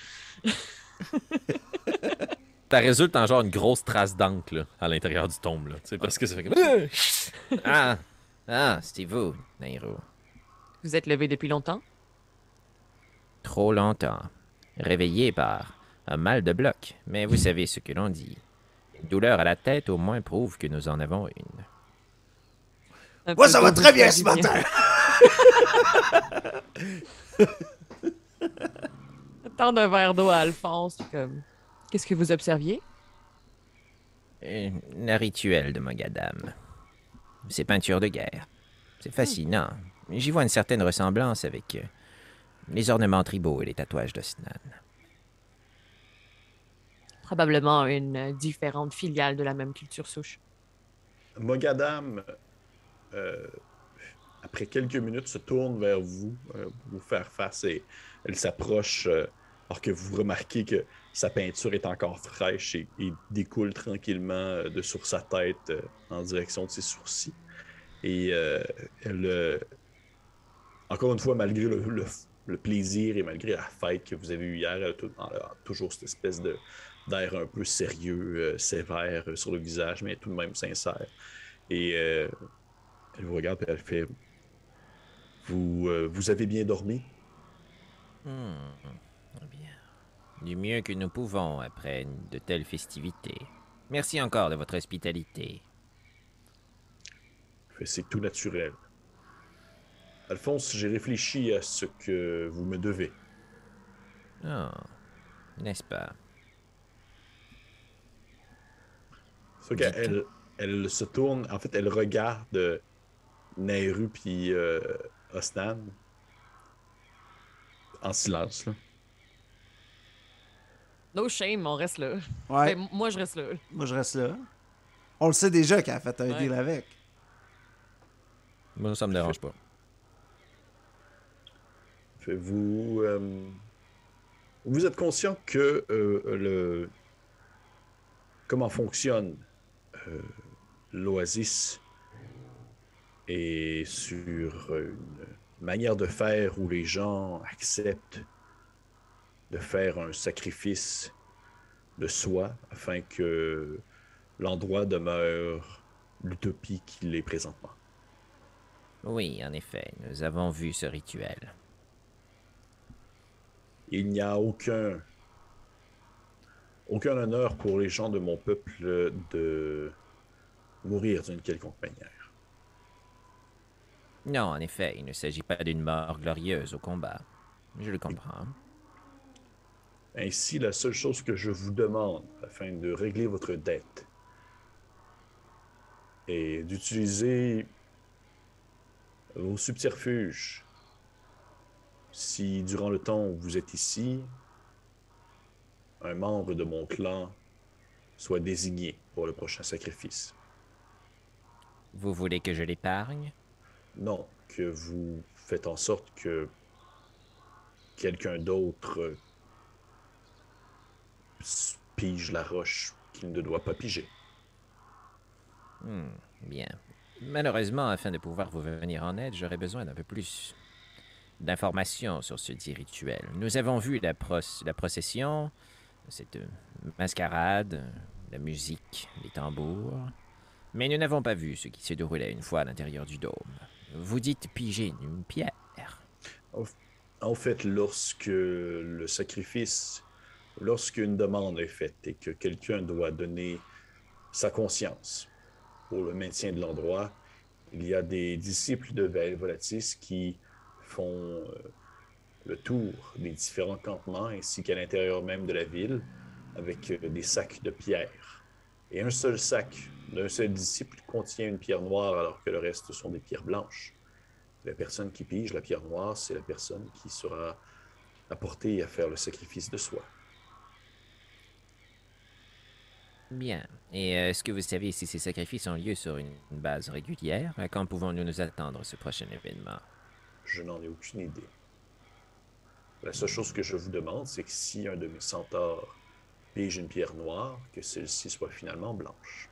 [LAUGHS] Ça résulte en genre une grosse trace d'encre là, à l'intérieur du tombe. Là, tu sais, parce que ça fait comme. Ah, ah, c'est vous, Nairo. Vous êtes levé depuis longtemps? Trop longtemps. Réveillé par un mal de bloc. Mais vous savez ce que l'on dit. Une douleur à la tête au moins prouve que nous en avons une. Un Moi, ça va très bien ce matin [LAUGHS] Tant d'un verre d'eau à Alphonse, comme. Qu'est-ce que vous observiez? Euh, Le rituel de Mogadam. Ces peintures de guerre. C'est fascinant. J'y vois une certaine ressemblance avec euh, les ornements tribaux et les tatouages d'Osnan. Probablement une euh, différente filiale de la même culture souche. Mogadam, euh, après quelques minutes, se tourne vers vous, euh, pour vous faire face et elle s'approche, euh, alors que vous remarquez que sa peinture est encore fraîche et, découle tranquillement euh, de sur sa tête euh, en direction de ses sourcils. Et euh, elle, euh, encore une fois, malgré le, plaisir et malgré la fête que vous avez eue hier, elle a, toujours cette espèce de d'air un peu sérieux, sévère sur le visage, mais tout de même sincère. Et elle vous regarde et elle fait Vous, vous avez bien dormi bien. Du mieux que nous pouvons après de telles festivités. Merci encore de votre hospitalité. Elle C'est tout naturel. Alphonse, j'ai réfléchi à ce que vous me devez. Oh, n'est-ce pas? Qu'elle elle se tourne, en fait, elle regarde euh, Nehru puis euh, Osnan en silence. là. No shame, on reste là. Ouais, Ben, moi, je reste là. moi je reste là. On le sait déjà qu'elle a fait un Ouais. deal avec. Moi, ça me dérange pas. Vous, euh, vous êtes conscient que euh, le comment fonctionne euh, l'Oasis est sur une manière de faire où les gens acceptent de faire un sacrifice de soi afin que l'endroit demeure l'utopie qu'il est présentement. Oui, en effet, nous avons vu ce rituel. Il n'y a aucun aucun honneur pour les gens de mon peuple de mourir d'une quelconque manière. Non, en effet, il ne s'agit pas d'une mort glorieuse au combat. Je le comprends. Ainsi, la seule chose que je vous demande afin de régler votre dette est d'utiliser vos subterfuges. Si durant le temps où vous êtes ici, un membre de mon clan soit désigné pour le prochain sacrifice. Vous voulez que je l'épargne? Non, que vous faites en sorte que quelqu'un d'autre pige la roche qu'il ne doit pas piger. Hmm, bien. Malheureusement, afin de pouvoir vous venir en aide, j'aurais besoin d'un peu plus d'informations sur ce dit rituel. Nous avons vu la, la procession, cette mascarade, la musique, les tambours, mais nous n'avons pas vu ce qui se déroulait une fois à l'intérieur du dôme. Vous dites piger une pierre. En fait, lorsque le sacrifice, lorsqu'une demande est faite et que quelqu'un doit donner sa conscience pour le maintien de l'endroit, il y a des disciples de Volatis qui font euh, le tour des différents campements ainsi qu'à l'intérieur même de la ville avec euh, des sacs de pierre. Et un seul sac d'un seul disciple contient une pierre noire alors que le reste sont des pierres blanches. La personne qui pige la pierre noire, c'est la personne qui sera apportée à faire le sacrifice de soi. Bien. Et euh, est-ce que vous savez si ces sacrifices ont lieu sur une, une base régulière? À quand pouvons-nous nous attendre ce prochain événement? Je n'en ai aucune idée. La seule chose que je vous demande, c'est que si un de mes centaures pige une pierre noire, que celle-ci soit finalement blanche.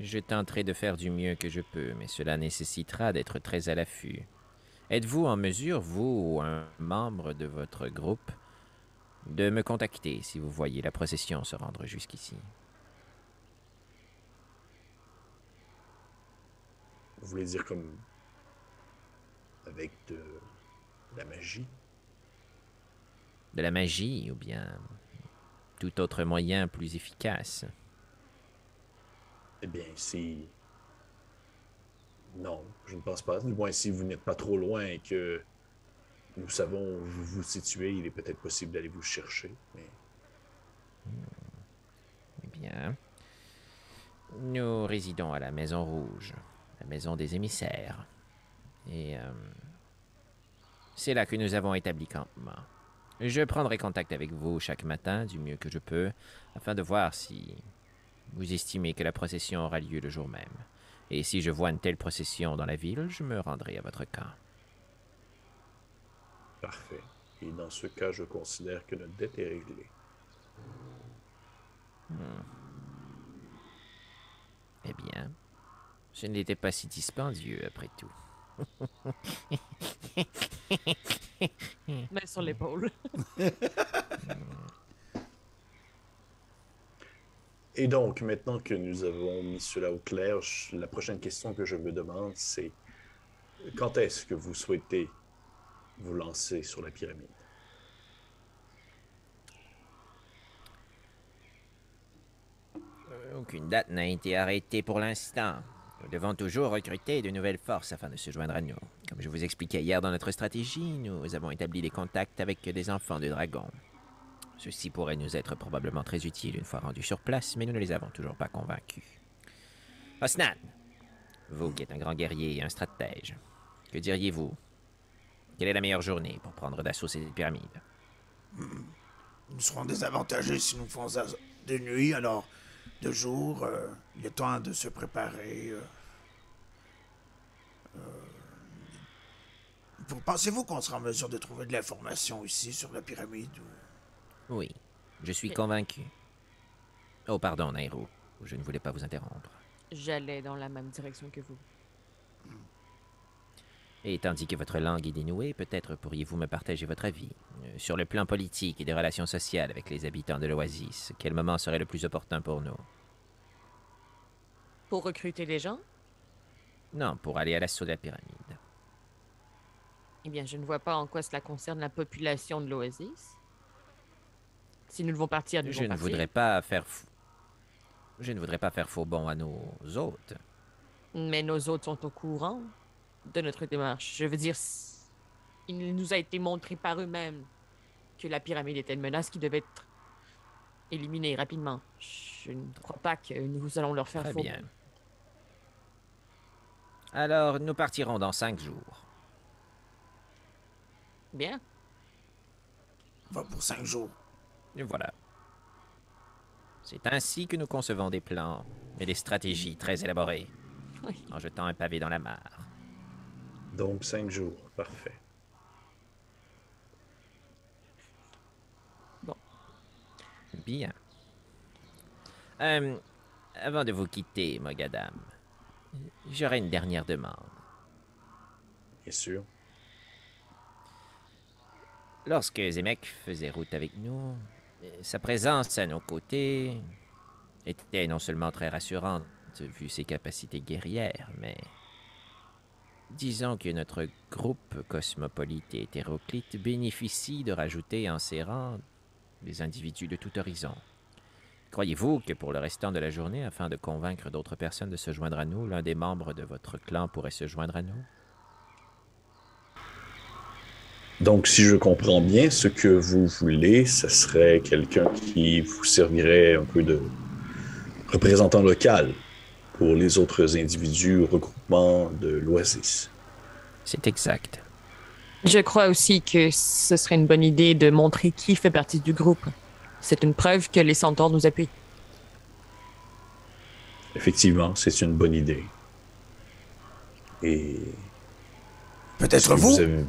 Je tenterai de faire du mieux que je peux, mais cela nécessitera d'être très à l'affût. Êtes-vous en mesure, vous ou un membre de votre groupe, de me contacter si vous voyez la procession se rendre jusqu'ici? Vous voulez dire comme avec de, de la magie? De la magie ou bien tout autre moyen plus efficace? Eh bien, si... Non, je ne pense pas. Du moins, si vous n'êtes pas trop loin et que nous savons où vous vous situez, il est peut-être possible d'aller vous chercher. Mais Eh bien, nous résidons à la Maison Rouge, la maison des émissaires. Et euh, c'est là que nous avons établi campement. Je prendrai contact avec vous chaque matin du mieux que je peux, afin de voir si vous estimez que la procession aura lieu le jour même. Et si je vois une telle procession dans la ville, je me rendrai à votre camp. Parfait. Et dans ce cas, je considère que notre dette est réglée. Eh bien, ce n'était pas si dispendieux après tout. [LAUGHS] Main sur l'épaule. [LAUGHS] Et donc, maintenant que nous avons mis cela au clair, je- la prochaine question que je me demande, c'est quand est-ce que vous souhaitez vous lancer sur la pyramide? Aucune date n'a été arrêtée pour l'instant. Nous devons toujours recruter de nouvelles forces afin de se joindre à nous. Comme je vous expliquais hier dans notre stratégie, nous avons établi des contacts avec des enfants de dragons. Ceux-ci pourraient nous être probablement très utiles une fois rendus sur place, mais nous ne les avons toujours pas convaincus. Osnan, vous qui êtes un grand guerrier et un stratège, que diriez-vous Quelle est la meilleure journée pour prendre d'assaut ces pyramides Nous serons désavantagés si nous faisons ça de nuit, alors de jour, euh, il est temps de se préparer. euh. Euh, pour- Pensez-vous qu'on sera en mesure de trouver de l'information ici sur la pyramide ou- Oui, je suis convaincu. Oh, pardon, Nairo. Je ne voulais pas vous interrompre. J'allais dans la même direction que vous. Et tandis que votre langue est dénouée, peut-être pourriez-vous me partager votre avis euh, sur le plan politique et des relations sociales avec les habitants de l'Oasis. Quel moment serait le plus opportun pour nous? Pour recruter les gens, Non, pour aller à l'assaut de la pyramide. eh bien, je ne vois pas en quoi cela concerne la population de l'Oasis. Si nous devons partir, nous Je ne partir. voudrais pas faire fou... Je ne voudrais pas faire faux bon à nos hôtes. Mais nos autres sont au courant de notre démarche. Je veux dire, il nous a été montré par eux-mêmes que la pyramide était une menace qui devait être éliminée rapidement. Je ne crois pas que nous allons leur faire Très faux. bien. Alors, nous partirons dans cinq jours. Bien. Va pour cinq jours. Et voilà. C'est ainsi que nous concevons des plans et des stratégies très élaborées, Oui. en jetant un pavé dans la mare. Donc, cinq jours. Parfait. Bien. Euh, avant de vous quitter, Mogadam, j'aurais une dernière demande. Bien sûr. Lorsque Zemek faisait route avec nous, sa présence à nos côtés était non seulement très rassurante vu ses capacités guerrières, mais disons que notre groupe cosmopolite et hétéroclite bénéficie de rajouter en ses rangs des individus de tout horizon. Croyez-vous que pour le restant de la journée, afin de convaincre d'autres personnes de se joindre à nous, l'un des membres de votre clan pourrait se joindre à nous? Donc, si je comprends bien, ce que vous voulez, ce serait quelqu'un qui vous servirait un peu de représentant local pour les autres individus ou regroupements de l'Oasis. C'est exact. Je crois aussi que ce serait une bonne idée de montrer qui fait partie du groupe. C'est une preuve que les centaures nous appuient. Effectivement, c'est une bonne idée. Et Peut-être vous, avez-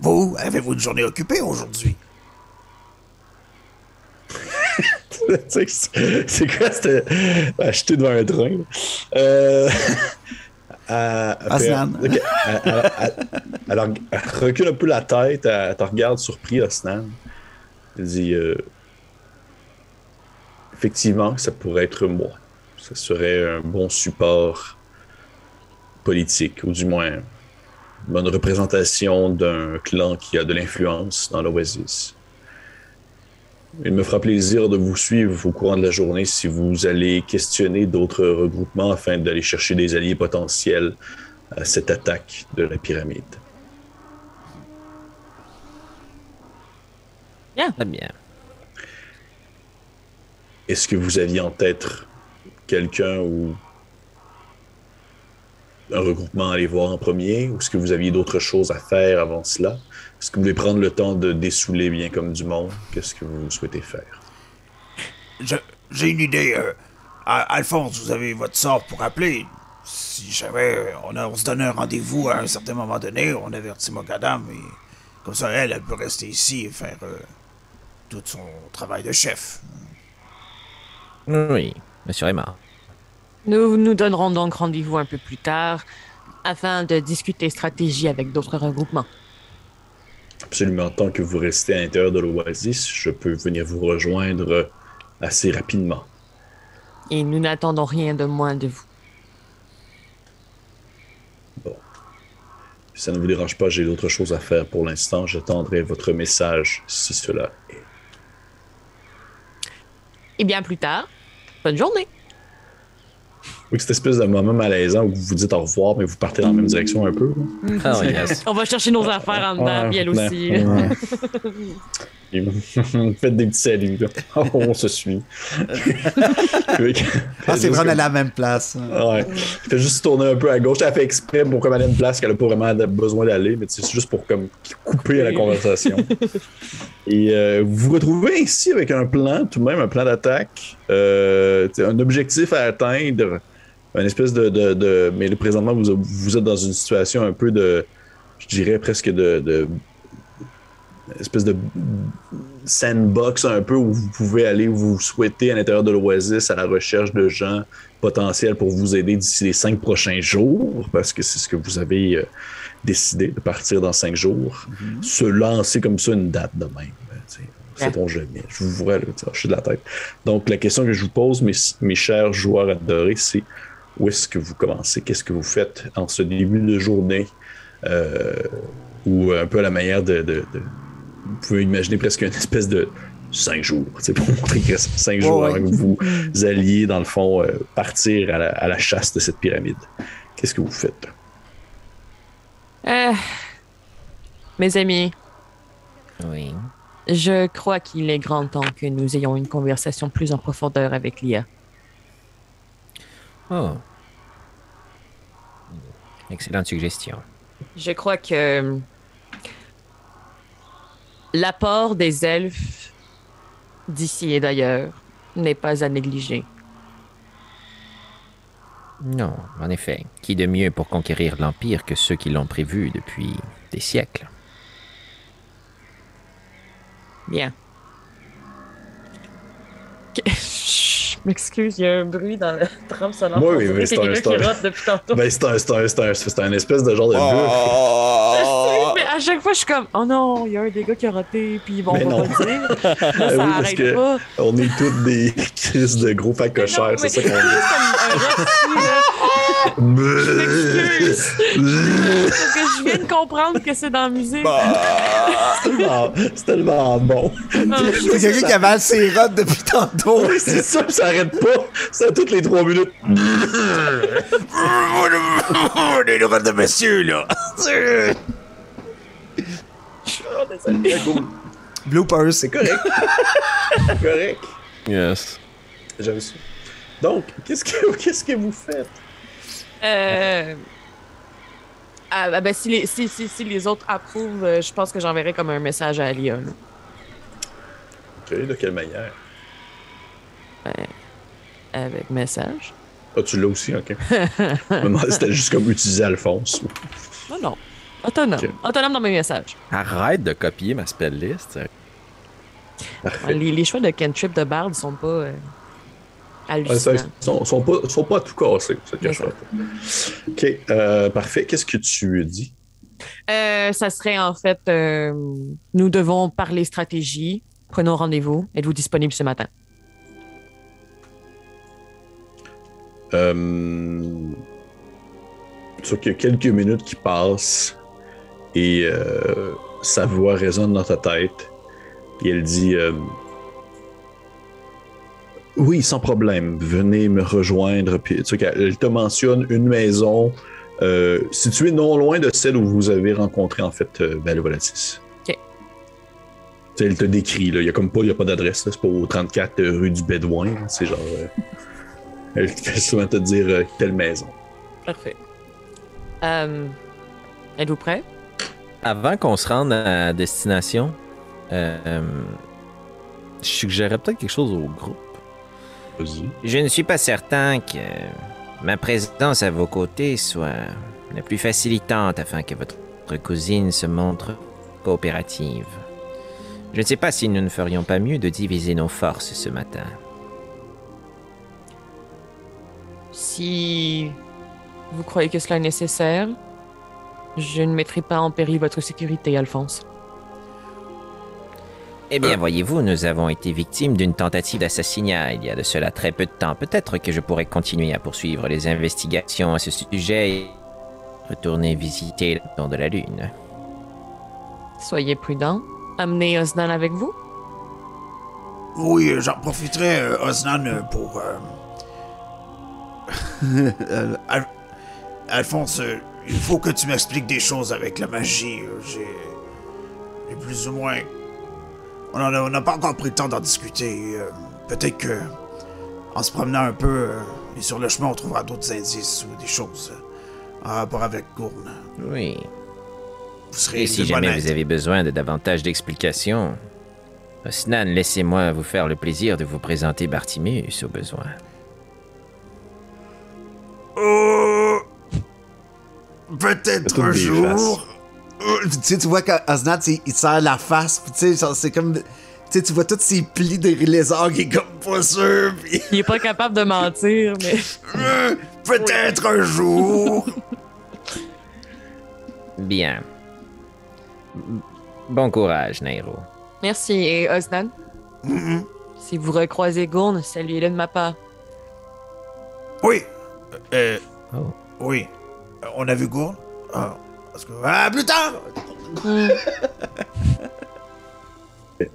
vous, avez-vous une journée occupée aujourd'hui? Tu sais, [LAUGHS] c'est quoi c'était acheté devant un train? Euh... [LAUGHS] elle- Aslan. recule un peu la tête, elle, te regarde surpris, Asnan. Elle dit euh, Effectivement, ça pourrait être moi. Ça serait un bon support politique, ou du moins une bonne représentation d'un clan qui a de l'influence dans l'Oasis. Il me fera plaisir de vous suivre au courant de la journée si vous allez questionner d'autres regroupements afin d'aller chercher des alliés potentiels à cette attaque de la pyramide. Très bien. Est-ce que vous aviez en tête quelqu'un ou un regroupement à aller voir en premier ou est-ce que vous aviez d'autres choses à faire avant cela? Est-ce que vous voulez prendre le temps de dessouler bien comme du monde? Qu'est-ce que vous souhaitez faire? J'ai une idée. euh, Al- Alphonse, vous avez votre sort pour appeler. Si jamais euh, on, a- on se donne un rendez-vous à un certain moment donné, on avertit Mogadam et comme ça, elle, elle peut rester ici et faire euh, tout son travail de chef. Oui, assurément. Nous nous donnerons donc rendez-vous un peu plus tard afin de discuter stratégie avec d'autres regroupements. Absolument. Tant que vous restez à l'intérieur de l'Oasis, je peux venir vous rejoindre assez rapidement. Et nous n'attendons rien de moins de vous. Si ça ne vous dérange pas, j'ai d'autres choses à faire pour l'instant. J'attendrai votre message si cela est. Et bien plus tard, bonne journée. Oui, cette espèce de moment malaisant où vous vous dites au revoir, mais vous partez dans la même direction un peu. Oh, yes. [LAUGHS] On va chercher nos affaires en dedans, Ouais, puis elle aussi. [LAUGHS] Faites des petits saluts. là. Oh, [LAUGHS] on se suit. Ah, c'est vrai, on est à la même place. Ouais. Fait juste tourner un peu à gauche. Elle fait exprès pour comme aller à une place qu'elle a pas vraiment besoin d'aller, mais c'est juste pour comme couper à la conversation. Et euh, vous vous retrouvez ici avec un plan, tout de même un plan d'attaque, euh, un objectif à atteindre, une espèce de, de, de- mais là, présentement vous, vous êtes dans une situation un peu de, je dirais presque de, de espèce de sandbox un peu où vous pouvez aller où vous souhaitez à l'intérieur de l'Oasis à la recherche de gens potentiels pour vous aider d'ici les cinq prochains jours, parce que c'est ce que vous avez euh, décidé de partir dans cinq jours. Se lancer comme ça une date de même. sais, Sait-on jamais. Je vous vois là, je suis de la tête. Donc, la question que je vous pose, mes, mes chers joueurs adorés, c'est où est-ce que vous commencez? Qu'est-ce que vous faites en ce début de journée? Euh, ou un peu à la manière de, de- de- Vous pouvez imaginer presque une espèce de cinq jours, [LAUGHS] sais, pour montrer que c'est cinq jours ouais. avant que vous [LAUGHS] alliez, dans le fond, euh, partir à la, à la chasse de cette pyramide. Qu'est-ce que vous faites? Euh, mes amis, Oui. je crois qu'il est grand temps que nous ayons une conversation plus en profondeur avec l'IA. Oh. Excellente suggestion. Je crois que l'apport des elfes d'ici et d'ailleurs n'est pas à négliger. Non, en effet. Qui de mieux pour conquérir l'Empire que ceux qui l'ont prévu depuis des siècles? Bien. [LAUGHS] M'excuse, il y a un bruit dans le [LAUGHS] tram sonore. Oui, oui, c'est un- qui rote depuis tantôt. Ben, c'est un, c'est un, c'est un, c'est un espèce de genre de [LAUGHS] sais, mais à chaque fois, je suis comme, oh non, il y a un des gars qui a roté, puis bon, Mais on va non. pas dire. [LAUGHS] Là, ça Oui, parce arrête que- pas. On est tous des crises de gros facochères, c'est ça qu'on dit. Là. m'excuse. Parce que je viens de comprendre que c'est dans la musique. C'est tellement- C'est tellement bon. A quelqu'un qui avale ses rottes depuis tantôt. Oui, c'est ça, ça arrête pas. C'est à toutes les trois minutes. On est de monsieur, là. Bloopers. C'est correct. C'est correct. Yes. J'avais su. Donc, qu'est-ce que, qu'est-ce que vous faites? Euh... Ah, ah, ben, si, les, si, si, si les autres approuvent, euh, je pense que j'enverrai comme un message à Alia. là. Ok, de quelle manière? Avec message. Ah, tu l'as aussi, ok. C'était juste comme utiliser Alphonse. ou- Non, non. Autonome. Autonome dans mes messages. Arrête de copier ma spell list. Parfait. Les, les choix de cantrip de Bard sont pas euh, Ils sont, sont pas, sont pas tout cassés, ça te cache D'accord. pas. Ok, euh, parfait. Qu'est-ce que tu dis? Euh, ça serait en fait, euh, nous devons parler stratégie. Prenons rendez-vous. Êtes-vous disponible ce matin? Euh... Sûr qu'il y a quelques minutes qui passent et euh, sa voix résonne dans ta tête. Et elle dit euh, Oui, sans problème, venez me rejoindre. Puis, tu sais, qu'elle- elle te mentionne une maison euh, située non loin de celle où vous avez rencontré en fait euh, ben, le Volatis. Ok. Tu sais, Elle te décrit, là. il n'y a comme pas, il y a pas d'adresse, là. c'est pas au 34 rue du Bédouin, c'est genre. euh, [LAUGHS] elle fait souvent te dire euh, telle maison. Parfait. Êtes-vous prêt? Avant qu'on se rende à destination, je suggérerais peut-être quelque chose au groupe. Vas-y. Je ne suis pas certain que ma présence à vos côtés soit la plus facilitante afin que votre cousine se montre coopérative. Je ne sais pas si nous ne ferions pas mieux de diviser nos forces ce matin. Si vous croyez que cela est nécessaire, je ne mettrai pas en péril votre sécurité, Alphonse. Eh bien, voyez-vous, nous avons été victimes d'une tentative d'assassinat il y a de cela très peu de temps. Peut-être que je pourrais continuer à poursuivre les investigations à ce sujet et retourner visiter le don de la Lune. Soyez prudent. Amenez Osnan avec vous. Oui, euh, j'en profiterai, euh, Osnan, euh, pour. euh, [LAUGHS] Euh, Al- Alphonse, euh, il faut que tu m'expliques des choses avec la magie. euh, J'ai. J'ai plus ou moins. On n'a pas encore pris le temps d'en discuter. euh, Peut-être que. En se promenant un peu euh, et sur le chemin, on trouvera d'autres indices ou des choses euh, en rapport avec Gourne. Oui. Vous serez Et si jamais aide. vous avez besoin de davantage d'explications, Osnan, laissez-moi vous faire le plaisir de vous présenter Bartimeus au besoin. Euh, Peut-être un jour. Tu sais, tu vois qu'Osnat, il serre la face, tu sais, genre, c'est comme. Tu sais, tu vois tous ses plis de lézard qui est comme pas sûr, puis. Il est pas capable de mentir, mais [LAUGHS] Euh, Peut-être un jour. Bien. Bon courage, Nairo. merci. Et Osnan, Mhm. si vous recroisez Gourne, saluez-le de ma part. Oui. Euh, Oh. Oui. Euh, On a vu Gourne? Ah, parce que... Ah, plus tard! [LAUGHS]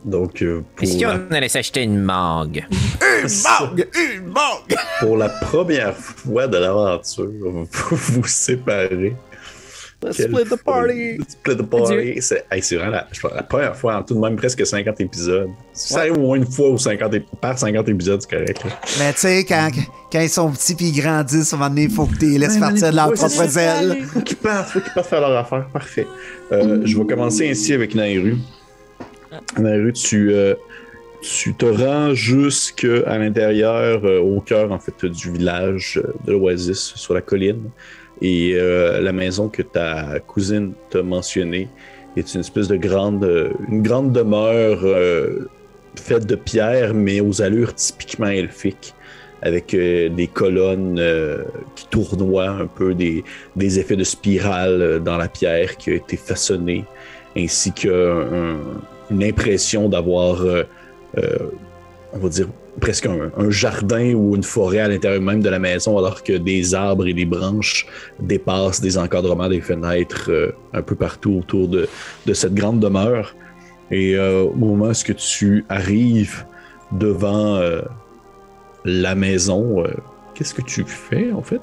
Donc, euh, Et si pour, on allait s'acheter une mangue? Une mangue! Une mangue! pour la première fois de l'aventure, [LAUGHS] vous vous séparez. Let's split the party! Let's Split the party. C'est hey, c'est vraiment la, première fois en tout de même presque 50 épisodes. Ça arrive au moins une fois ou 50 ép- par 50 épisodes, c'est correct. là. Mais tu sais, quand, quand ils sont petits puis ils grandissent, à un moment donné, il faut que tu les laisses partir de leur Ouais, propre aile. Faut qu'ils partent, faut qu'ils partent faire leur affaire. Parfait. Euh, je vais commencer ainsi avec Nairu. Nairu, tu, euh, tu te rends jusqu'à l'intérieur, euh, au cœur en fait du village euh, de l'Oasis, sur la colline. Et euh, la maison que ta cousine t'a mentionnée est une espèce de grande, euh, une grande demeure euh, faite de pierre, mais aux allures typiquement elfiques, avec des colonnes qui tournoient un peu, des, effets de spirale dans la pierre qui a été façonnée, ainsi qu'une impression d'avoir, on va dire, presque un, jardin ou une forêt à l'intérieur même de la maison, alors que des arbres et des branches dépassent des encadrements des fenêtres euh, un peu partout autour de, cette grande demeure. Et euh, au moment où tu arrives devant euh, la maison, qu'est-ce que tu fais en fait?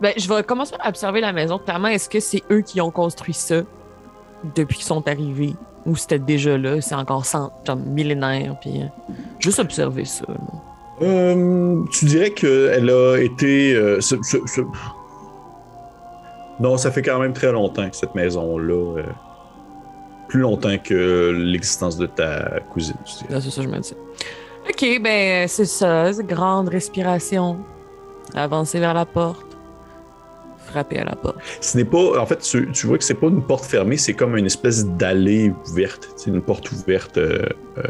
Ben, je vais commencer à observer la maison. Clairement, est-ce que c'est eux qui ont construit ça? depuis qu'ils sont arrivés? Ou c'était déjà là, c'est encore cent, genre millénaire, puis euh, juste observer ça. Euh, tu dirais qu'elle a été. euh, ce- ce- ce- Non, ça fait quand même très longtemps que cette maison-là. Plus longtemps que l'existence de ta cousine. c'est ça, je me dis. Ok, ben c'est ça, grande respiration. Avancer vers la porte. Frapper à la porte. Ce n'est pas. En fait, tu, tu vois que c'est pas une porte fermée, c'est comme une espèce d'allée ouverte. C'est une porte ouverte euh, euh,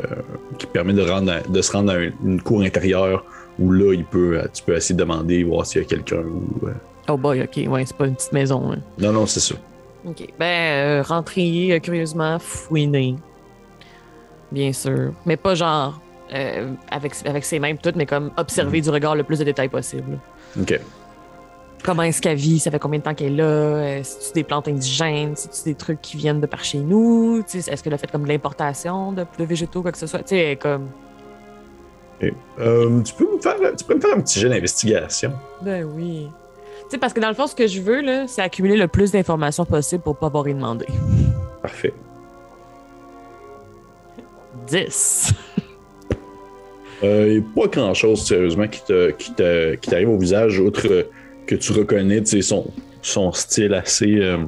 qui permet de, rendre à- de se rendre à une, cour intérieure où là, il peut, tu peux essayer de demander, voir s'il y a quelqu'un. Ou, euh, Oh boy, ok, ouais, c'est pas une petite maison. hein. Non, non, c'est ça. Ok, ben euh, rentrer euh, curieusement, fouiner. Bien sûr. Mais pas genre euh, avec, avec ses mains toutes, mais comme observer du regard le plus de détails possible. Ok. Comment est-ce qu'elle vit? Ça fait combien de temps qu'elle est là? Euh, C'est-tu des plantes indigènes? C'est-tu des trucs qui viennent de par chez nous? Tu Est-ce qu'elle a fait comme de l'importation de, de végétaux, quoi que ce soit? Tu sais, comme. Euh, tu, peux me faire, tu peux me faire un petit jeu d'investigation? Ben oui. Tu sais, parce que dans le fond, ce que je veux, là, c'est accumuler le plus d'informations possible pour pas avoir à y demander. Parfait. 10. Euh, y a pas grand chose, sérieusement, qui te- qui te- qui t'arrive au visage, outre que tu reconnais tu sais, son, son style assez euh,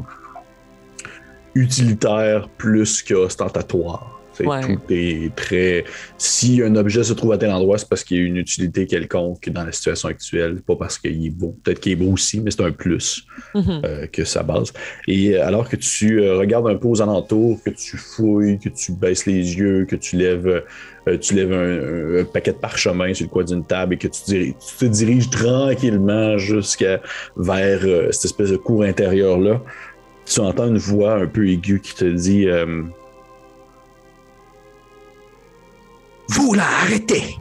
utilitaire plus qu'ostentatoire. Ouais. Tout est très. Si un objet se trouve à tel endroit, c'est parce qu'il y a une utilité quelconque dans la situation actuelle, pas parce qu'il est beau. Peut-être qu'il est beau aussi, mais c'est un plus Mhm. euh, que sa base. Et alors que tu euh, regardes un peu aux alentours, que tu fouilles, que tu baisses les yeux, que tu lèves, euh, tu lèves un, paquet de parchemin sur le coin d'une table et que tu, tu te diriges tranquillement jusqu'à vers cette espèce de cour intérieure-là, tu entends une voix un peu aiguë qui te dit Vous là, arrêtez!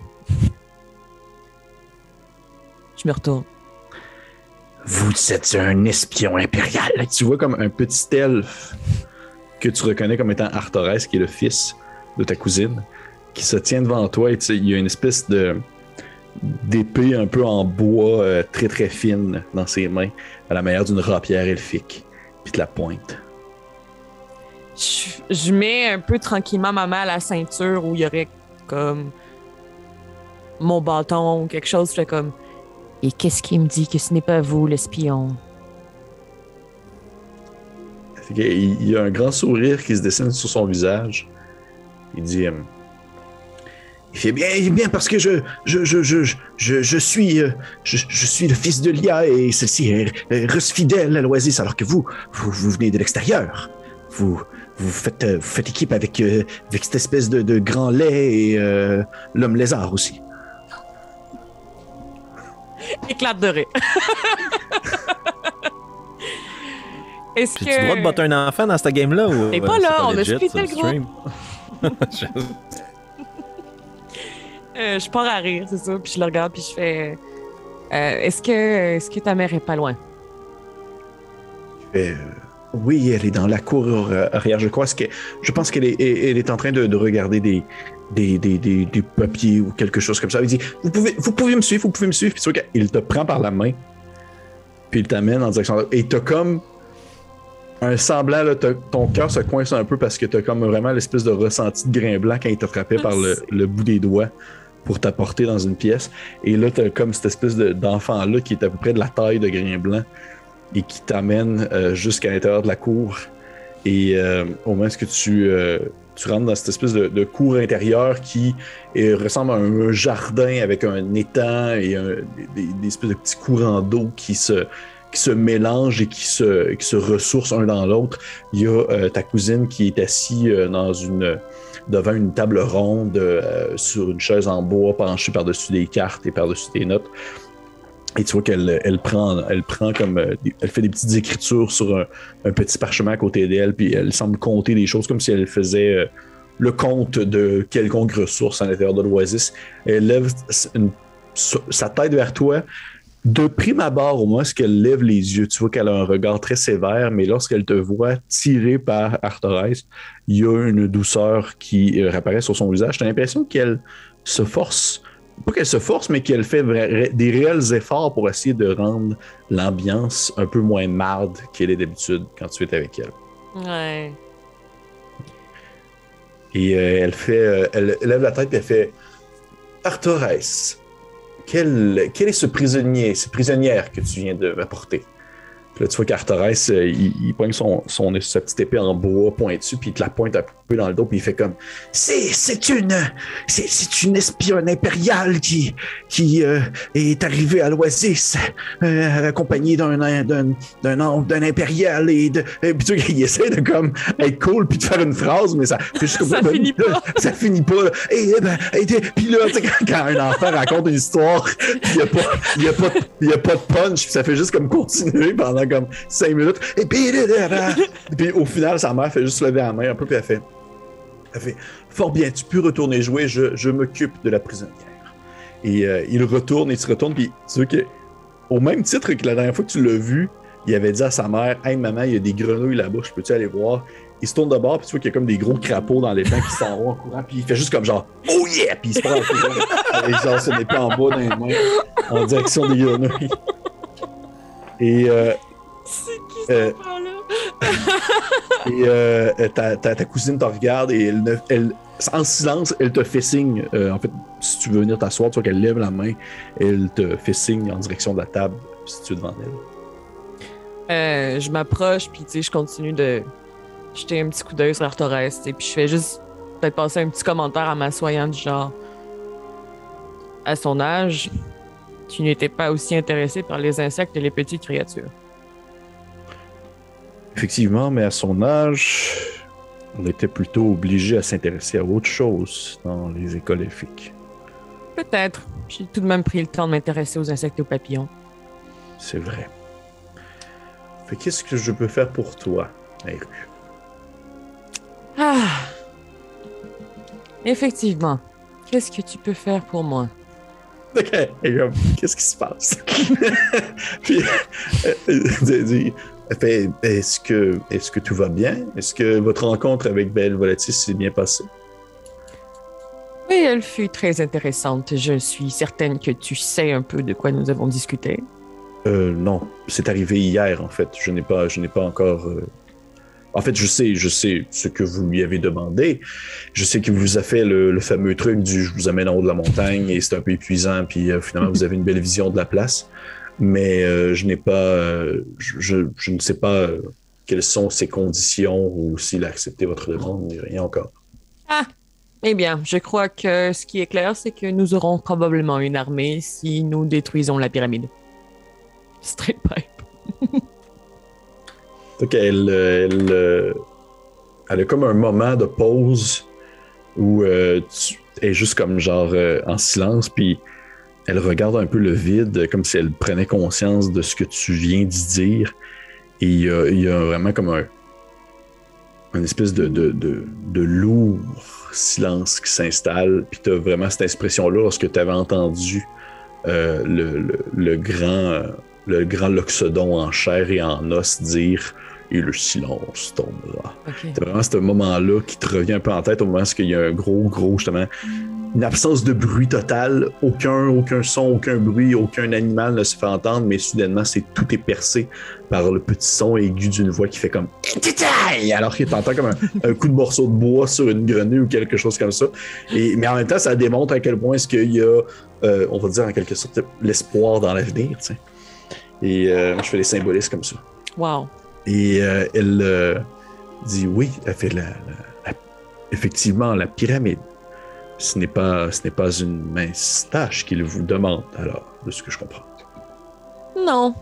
Je me retourne. Vous êtes un espion impérial. Tu vois comme un petit elfe que tu reconnais comme étant Arthorès, qui est le fils de ta cousine, qui se tient devant toi et il y a une espèce de d'épée un peu en bois euh, très très fine dans ses mains, à la manière d'une rapière elfique, puis de la pointe. Je, je mets un peu tranquillement ma main à la ceinture où il y aurait comme mon bâton ou quelque chose. Je fais comme. Et qu'est-ce qui me dit que ce n'est pas vous, l'espion? Il y a un grand sourire qui se dessine sur son visage. Il dit euh, Il fait bien, il fait bien parce que je, je, je, je, je, je suis, euh, je, suis le fils de Lia et celle-ci est, est fidèle à l'Oasis alors que vous, vous, vous venez de l'extérieur. Vous, vous, faites, euh, vous faites équipe avec, euh, avec cette espèce de, de grand lait et euh, l'homme lézard aussi. Éclate de rire. [LAUGHS] Est-ce J'ai-tu le droit de que. botter un enfant dans cette game-là? ou T'es pas là, on a legit splitté sur le stream? [LAUGHS] Euh, je pars à rire, c'est ça. Puis je le regarde, puis je fais. euh, est-ce que, est-ce que ta mère est pas loin? Euh, oui, elle est dans la cour euh, arrière. Je crois que je pense qu'elle est, en train de, de regarder des, des, des, papiers ou quelque chose comme ça. Il dit vous pouvez, me suivre, vous pouvez me suivre. Puis qu'il te prend par la main, puis il t'amène en direction. Et t'as comme un semblant, là, ton cœur se coince un peu parce que t'as comme vraiment l'espèce de ressenti de grain blanc quand il t'a frappé par le, bout des doigts pour t'apporter dans une pièce. Et là, t'as comme cette espèce de- d'enfant-là qui est à peu près de la taille de grain blanc et qui t'amène euh, jusqu'à l'intérieur de la cour. Et euh, au moment où tu, euh, tu rentres dans cette espèce de, cour intérieure qui euh, ressemble à un, jardin avec un étang et des, espèces de petits courants d'eau qui se, qui se mélangent et qui se, qui se ressourcent un dans l'autre. Il y a euh, ta cousine qui est assise devant une table ronde sur une chaise en bois penchée par-dessus des cartes et par-dessus des notes. Et tu vois qu'elle elle prend, elle prend comme. euh, elle fait des petites écritures sur un, petit parchemin à côté d'elle, puis elle semble compter des choses comme si elle faisait euh, le compte de quelconque ressource à l'intérieur de l'oasis. Elle lève sa tête vers toi. De prime abord, au moins, ce qu'elle lève les yeux, tu vois qu'elle a un regard très sévère, mais lorsqu'elle te voit tiré par Arthorès, il y a une douceur qui euh, réapparaît sur son visage. Tu as l'impression qu'elle se force pas qu'elle se force, mais qu'elle fait des réels efforts pour essayer de rendre l'ambiance un peu moins marde qu'elle est d'habitude quand tu es avec elle. Ouais. Et euh, elle fait, euh, elle lève la tête et elle fait Arthores, quel, quel est ce prisonnier, cette prisonnière que tu viens de m'apporter là, tu vois qu'Arthores, euh, il, il pointe son, son, sa petite épée en bois pointu, puis il te la pointe un peu dans le dos, puis il fait comme C'est, c'est une, c'est, c'est une espionne impériale qui, qui euh, est arrivée à l'Oasis, euh, accompagnée d'un, d'un, d'un, d'un impérial et de. Et puis tu vois, il essaie de comme être cool puis de faire une phrase, mais ça juste [LAUGHS] comme Ça finit pas. ça finit pas. là. Et, eh ben, et puis là, quand, quand un enfant raconte une histoire, il n'y a, a pas de punch, puis ça fait juste comme continuer pendant comme cinq minutes. Et puis, puis au final, sa mère fait juste lever la main un peu, puis elle fait, elle fait Fort bien, tu peux retourner jouer, je, je m'occupe de la prisonnière. Et euh, il retourne, il se retourne, puis tu vois que, au même titre que la dernière fois que tu l'as vu, il avait dit à sa mère Hey maman, il y a des grenouilles là-bas, je peux-tu aller voir Il se tourne de bord, puis tu vois qu'il y a comme des gros crapauds dans les pins qui s'en vont en courant, puis il fait juste comme genre Oh yeah Puis il se prend en courant avec genre son épée en bas dans les mains en direction des grenouilles. Et, euh, C'est qui Euh, ce là [LAUGHS] et euh, ta, ta- ta cousine te regarde et elle, ne- elle- en silence, elle te fait signe. Euh, en fait, si tu veux venir t'asseoir, tu vois qu'elle lève la main, elle te fait signe en direction de la table si tu es devant elle. Euh, je m'approche, puis tu sais, je continue de jeter un petit coup d'œil sur Arthores, tu sais, puis je fais juste peut-être passer un petit commentaire à m'assoyant du genre. À son âge, tu n'étais pas aussi intéressé par les insectes et les petites créatures. Effectivement, mais à son âge, on était plutôt obligé à s'intéresser à autre chose dans les écoles elfiques. Peut-être. J'ai tout de même pris le temps de m'intéresser aux insectes et aux papillons. C'est vrai. Fait qu'est-ce que je peux faire pour toi, Nairu? Ah! Effectivement. Qu'est-ce que tu peux faire pour moi? Ok, [LAUGHS] et comme, qu'est-ce qui se passe? [LAUGHS] Puis, est-ce que, tout va bien? Est-ce que votre rencontre avec Belle Volatis s'est bien passée? Oui, elle fut très intéressante. Je suis certaine que tu sais un peu de quoi nous avons discuté. Euh, non, c'est arrivé hier, en fait. Je n'ai pas, je n'ai pas encore. euh, En fait, je sais, je sais ce que vous lui avez demandé. Je sais qu'il vous a fait le, le fameux truc du je vous amène en haut de la montagne et c'est un peu épuisant, puis euh, finalement vous avez une belle vision de la place. Mais euh, je n'ai pas, euh, je, ne sais pas euh, quelles sont ses conditions ou s'il a accepté votre demande, ni rien encore. Eh bien, je crois que ce qui est clair, c'est que nous aurons probablement une armée si nous détruisons la pyramide. Straight pipe. Donc elle, elle, elle a comme un moment de pause où euh, tu es juste comme genre en silence, puis elle regarde un peu le vide, comme si elle prenait conscience de ce que tu viens d'y dire. Et il y a, il y a vraiment comme un, un espèce de, de, de, de lourd silence qui s'installe. Puis tu as vraiment cette expression-là lorsque tu avais entendu euh, le, le, le grand, le grand loxodon en chair et en os dire Et le silence tombera. Ok. C'est vraiment ce moment-là qui te revient un peu en tête au moment où il y a un gros, gros, justement, une absence de bruit total, aucun, aucun son, aucun bruit, aucun animal ne se fait entendre, mais soudainement, c'est tout est percé par le petit son aigu d'une voix qui fait comme alors que t'entends comme un, un coup de morceau de bois sur une grenouille ou quelque chose comme ça. Et, mais en même temps, ça démontre à quel point est-ce qu'il y a, euh, on va dire en quelque sorte, l'espoir dans l'avenir. Et euh, moi, je fais des symbolismes comme ça. Wow. Et euh, elle euh, dit oui, elle fait la, la- la- effectivement la pyramide. Ce n'est pas, ce n'est pas une mince tâche qu'il vous demande, alors, de ce que je comprends. Non.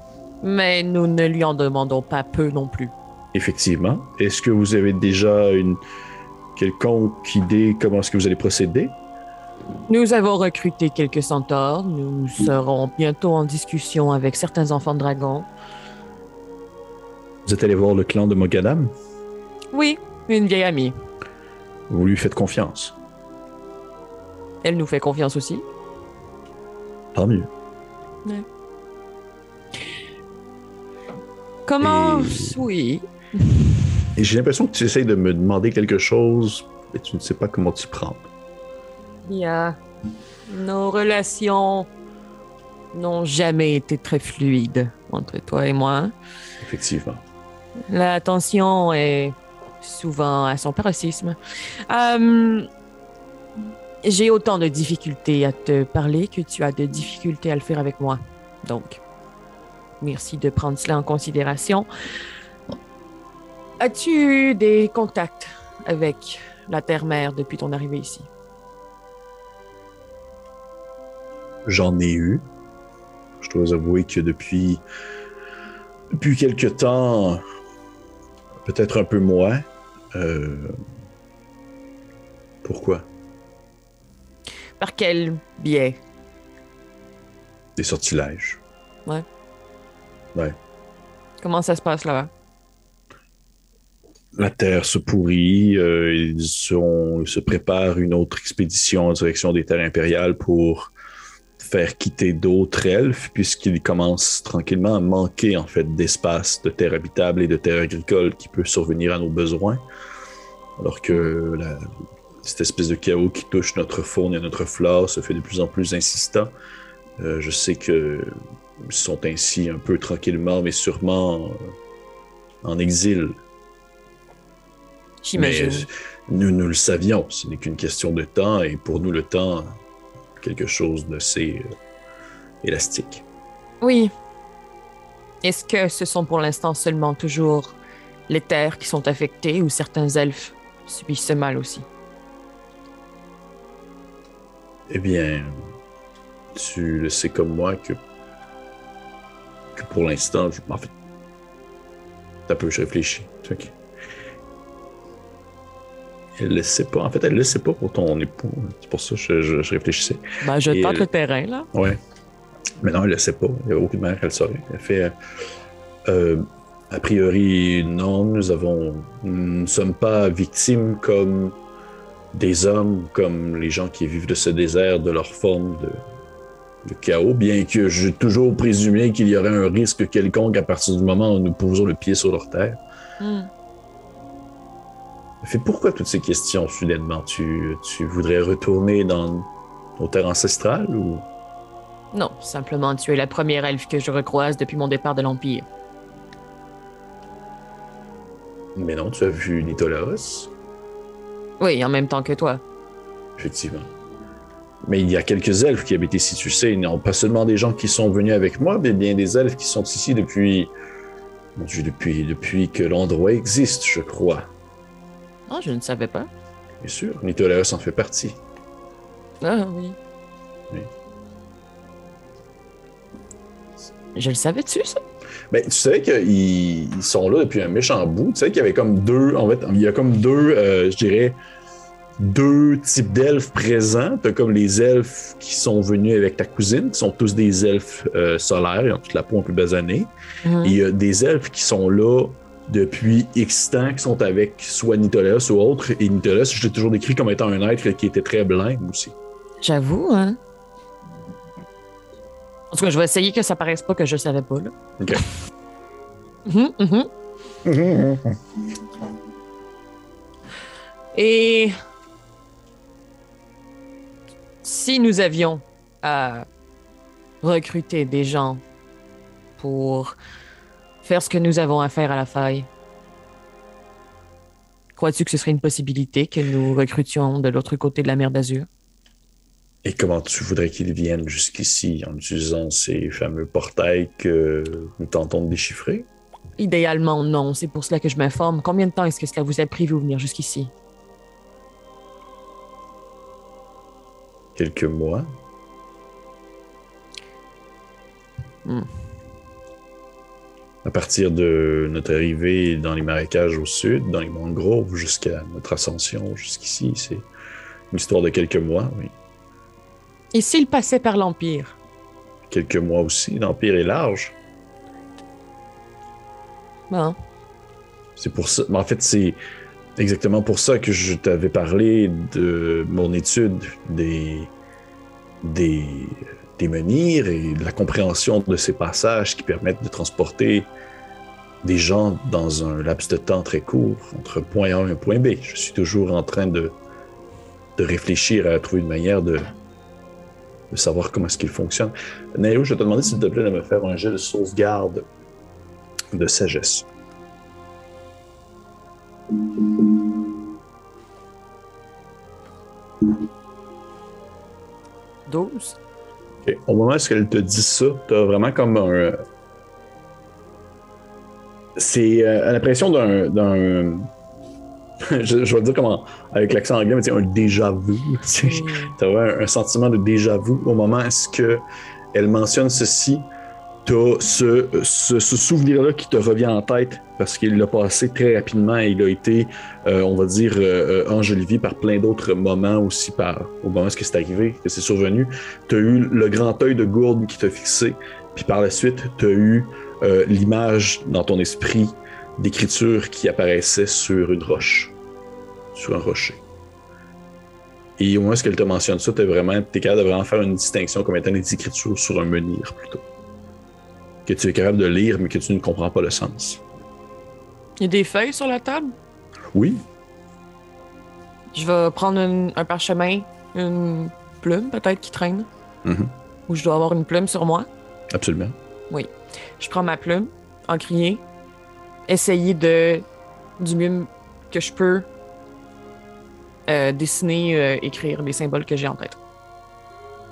Mais nous ne lui en demandons pas peu non plus. Effectivement. Est-ce que vous avez déjà une quelconque idée comment est-ce que vous allez procéder? Nous avons recruté quelques centaures. Nous serons bientôt en discussion avec certains enfants de dragons. Vous êtes allé voir le clan de Mogadam? Oui, une vieille amie. Vous lui faites confiance? Elle nous fait confiance aussi. Tant mieux. Comment Et- Oui. Et j'ai l'impression que tu essayes de me demander quelque chose, mais tu ne sais pas comment tu prends. Il y a... Nos relations n'ont jamais été très fluides entre toi et moi. Effectivement. La tension est souvent à son paroxysme. Euh, J'ai autant de difficultés à te parler que tu as de difficultés à le faire avec moi. Donc, merci de prendre cela en considération. As-tu eu des contacts avec la Terre-Mère depuis ton arrivée ici? J'en ai eu. Je dois avouer que depuis, depuis quelque temps, peut-être un peu moins. Euh, Pourquoi? Par quel biais? Des sortilèges. Ouais. Ouais. Comment ça se passe là-bas? La Terre se pourrit. euh, ils, sont- ils se préparent une autre expédition en direction des terres impériales pour faire quitter d'autres elfes, puisqu'ils commencent tranquillement à manquer en fait d'espace, de terre habitable et de terre agricole qui peut survenir à nos besoins. Alors que la- cette espèce de chaos qui touche notre faune et notre flore se fait de plus en plus insistant. Euh, je sais que ils sont ainsi un peu tranquillement, mais sûrement euh, en exil. J'imagine. nous, nous le savions, ce n'est qu'une question de temps, et pour nous, le temps, quelque chose d'assez euh, élastique. Oui. Est-ce que ce sont pour l'instant seulement toujours les terres qui sont affectées ou certains elfes subissent ce mal aussi? Eh bien, tu le sais comme moi que, que pour l'instant, je- en fait, un peu, je réfléchis. Ok. Elle le sait pas. En fait, elle le sait pas pour ton époux. C'est pour ça que je, je- je réfléchissais. Ben, je Et, tente euh, le terrain, là. Ouais. Mais non, elle le sait pas. Il n'y a aucune manière qu'elle le saurait. Elle fait. euh, euh, a priori, non, nous avons. Nous ne sommes pas victimes comme des hommes, comme les gens qui vivent de ce désert, de leur forme de, de chaos, bien que j'ai toujours présumé qu'il y aurait un risque quelconque à partir du moment où nous posons le pied sur leur terre. Fait pourquoi toutes ces questions soudainement? Tu, tu voudrais retourner dans nos terres ancestrales ou? Non, simplement tu es la première elfe que je recroise depuis mon départ de l'Empire. Mais non, tu as vu Nitolaos, Oui, en même temps que toi. effectivement. Mais il y a quelques elfes qui habitent ici, tu sais. Non, pas seulement des gens qui sont venus avec moi, mais bien des elfes qui sont ici depuis. Mon Dieu, depuis, depuis que l'endroit existe, je crois. Ah, je ne savais pas. Bien sûr, Nitolaos en fait partie. Ah oui. Oui. Je le savais-tu, ça? Ben, tu savais qu'ils ils sont là depuis un méchant bout. Tu sais qu'il y avait comme deux, en fait, il y a comme deux, euh, je dirais, deux types d'elfes présents. T'as comme les elfes qui sont venus avec ta cousine, qui sont tous des elfes euh, solaires, ils ont toute la peau un peu basanée. Mhm. Et il y a des elfes qui sont là depuis X temps, qui sont avec soit Nitolas ou autre. Et Nitolas, je l'ai toujours décrit comme étant un être qui était très blême aussi. J'avoue, hein? En tout cas, je vais essayer que ça paraisse pas que je savais pas, là. Ok. Mhm, mhm. Et si nous avions à recruter des gens pour faire ce que nous avons à faire à la faille, crois-tu que ce serait une possibilité que nous recrutions de l'autre côté de la mer d'Azur? Et comment tu voudrais qu'ils viennent jusqu'ici en utilisant ces fameux portails que nous tentons de déchiffrer? Idéalement, non. C'est pour cela que je m'informe. Combien de temps est-ce que cela vous a pris, vous, venir jusqu'ici? quelques mois. Hmm. À partir de notre arrivée dans les marécages au sud, dans les mangroves, jusqu'à notre ascension jusqu'ici, c'est une histoire de quelques mois, oui. Et s'il passait par l'Empire? Quelques mois aussi. L'Empire est large. Bon. C'est pour ça. mais en fait, c'est exactement pour ça que je t'avais parlé de mon étude des, des, des menhirs et de la compréhension de ces passages qui permettent de transporter des gens dans un laps de temps très court entre point A et point B. Je suis toujours en train de, de réfléchir à trouver une manière de, de savoir comment est-ce qu'il fonctionne. Nayo, je vais te demander s'il te plaît de me faire un jet de sauvegarde de sagesse. Douze. Ok. Au moment où elle te dit ça, t'as vraiment comme un. C'est euh, l'impression d'un. [LAUGHS] je, je vais dire comment. Avec l'accent anglais, mais c'est un déjà vu. Tu T'as vraiment un, sentiment de déjà vu au moment où est-ce que elle mentionne ceci? Ce, ce, ce souvenir-là qui te revient en tête parce qu'il l'a passé très rapidement et il a été, euh, on va dire, euh, euh, enjolivé par plein d'autres moments aussi, par, au moment où c'est arrivé, que c'est survenu. Tu as eu le grand œil de gourde qui t'a fixé, puis par la suite, tu as eu euh, l'image dans ton esprit d'écriture qui apparaissait sur une roche, sur un rocher. Et au moins, ce qu'elle te mentionne ça, tu es vraiment, es capable de vraiment faire une distinction comme étant des écritures sur un menhir plutôt. Que tu es capable de lire, mais que tu ne comprends pas le sens. Il y a des feuilles sur la table? Oui, Je vais prendre une- un parchemin, une plume peut-être qui traîne. Mhm. Ou je dois avoir une plume sur moi? absolument. Je prends ma plume, en crier, essayer de, du mieux que je peux, euh, dessiner, euh, écrire les symboles que j'ai en tête.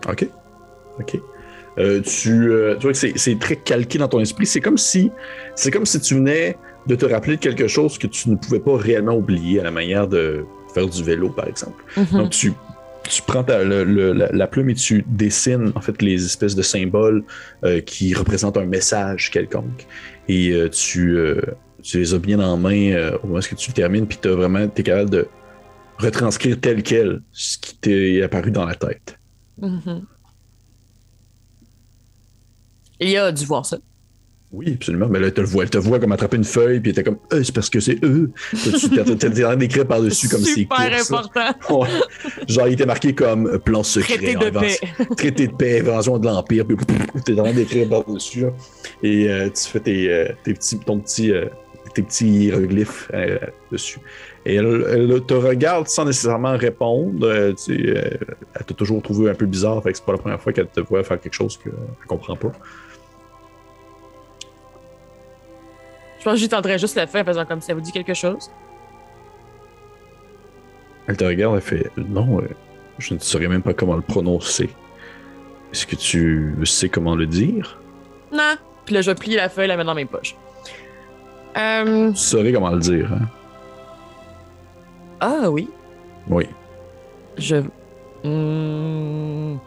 OK. OK. Euh, tu, tu vois que c'est, très calqué dans ton esprit. C'est comme si c'est comme si tu venais de te rappeler de quelque chose que tu ne pouvais pas réellement oublier à la manière de faire du vélo, par exemple. Mhm. Donc, tu, tu prends ta- le- le- la, la plume et tu dessines en fait les espèces de symboles qui représentent un message quelconque. Et tu, tu les as bien en main euh, au moment où tu le termines, puis tu vraiment, es capable de retranscrire tel quel ce qui t'est apparu dans la tête. Mhm. Il a dû voir ça. Oui, absolument. Mais là, elle te le voit, elle te voit comme attraper une feuille, puis elle était comme, Euh, c'est parce que c'est eux. T'es t'es en train d'écrire par-dessus comme c'est Super important. Ouais. Genre, il était marqué comme euh, plan secret. Traité de paix. [LAUGHS] Traité de paix, invention de l'Empire, puis t'es en train d'écrire par-dessus. Et euh, tu fais tes, euh, tes petits, ton petit, tes petits hiéroglyphes euh, dessus. Et elle, elle te regarde sans nécessairement répondre. euh, tu euh, elle t'a toujours trouvé un peu bizarre, fait que c'est pas la première fois qu'elle te voit faire quelque chose qu'elle comprend pas. Je pense que j'étendrais juste le fait en faisant comme ça vous dit quelque chose. Elle te regarde, elle fait Non, je ne saurais même pas comment le prononcer. Est-ce que tu sais comment le dire? Non. Puis là, je vais plier la feuille, la mettre dans mes poches. Saurais comment le dire, hein? Ah oui. Oui. Je. Hmm.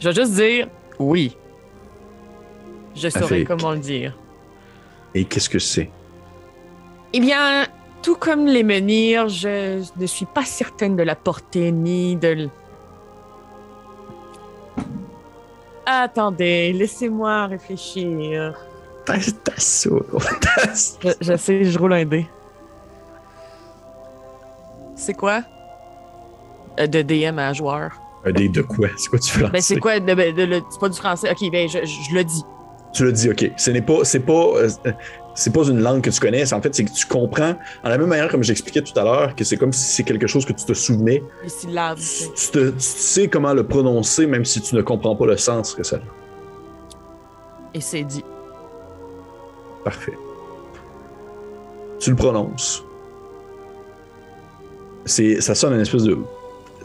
Je vais juste dire oui. Je saurais comment le dire. Et qu'est-ce que c'est? Eh bien, tout comme les menhirs, je ne suis pas certaine de la portée ni de. l- Attendez, laissez-moi réfléchir. Ça. [LAUGHS] Je, je sais, je roule un dé. C'est quoi? Euh, de DM à joueur. Un dé de quoi? C'est quoi tu fais Ben, c'est quoi? de- de- de- le- c'est pas du français. Ok, ben, je, je- je le dis. Tu l'as dit, ok. Ce n'est pas, c'est pas, euh, c'est pas une langue que tu connais. En fait, c'est que tu comprends, en la même manière comme j'expliquais tout à l'heure, que c'est comme si c'est quelque chose que tu te souvenais. Les syllabes. tu te- tu sais comment le prononcer, même si tu ne comprends pas le sens que ça a. Et c'est dit. Parfait. Tu le prononces. C'est, ça sonne une espèce de.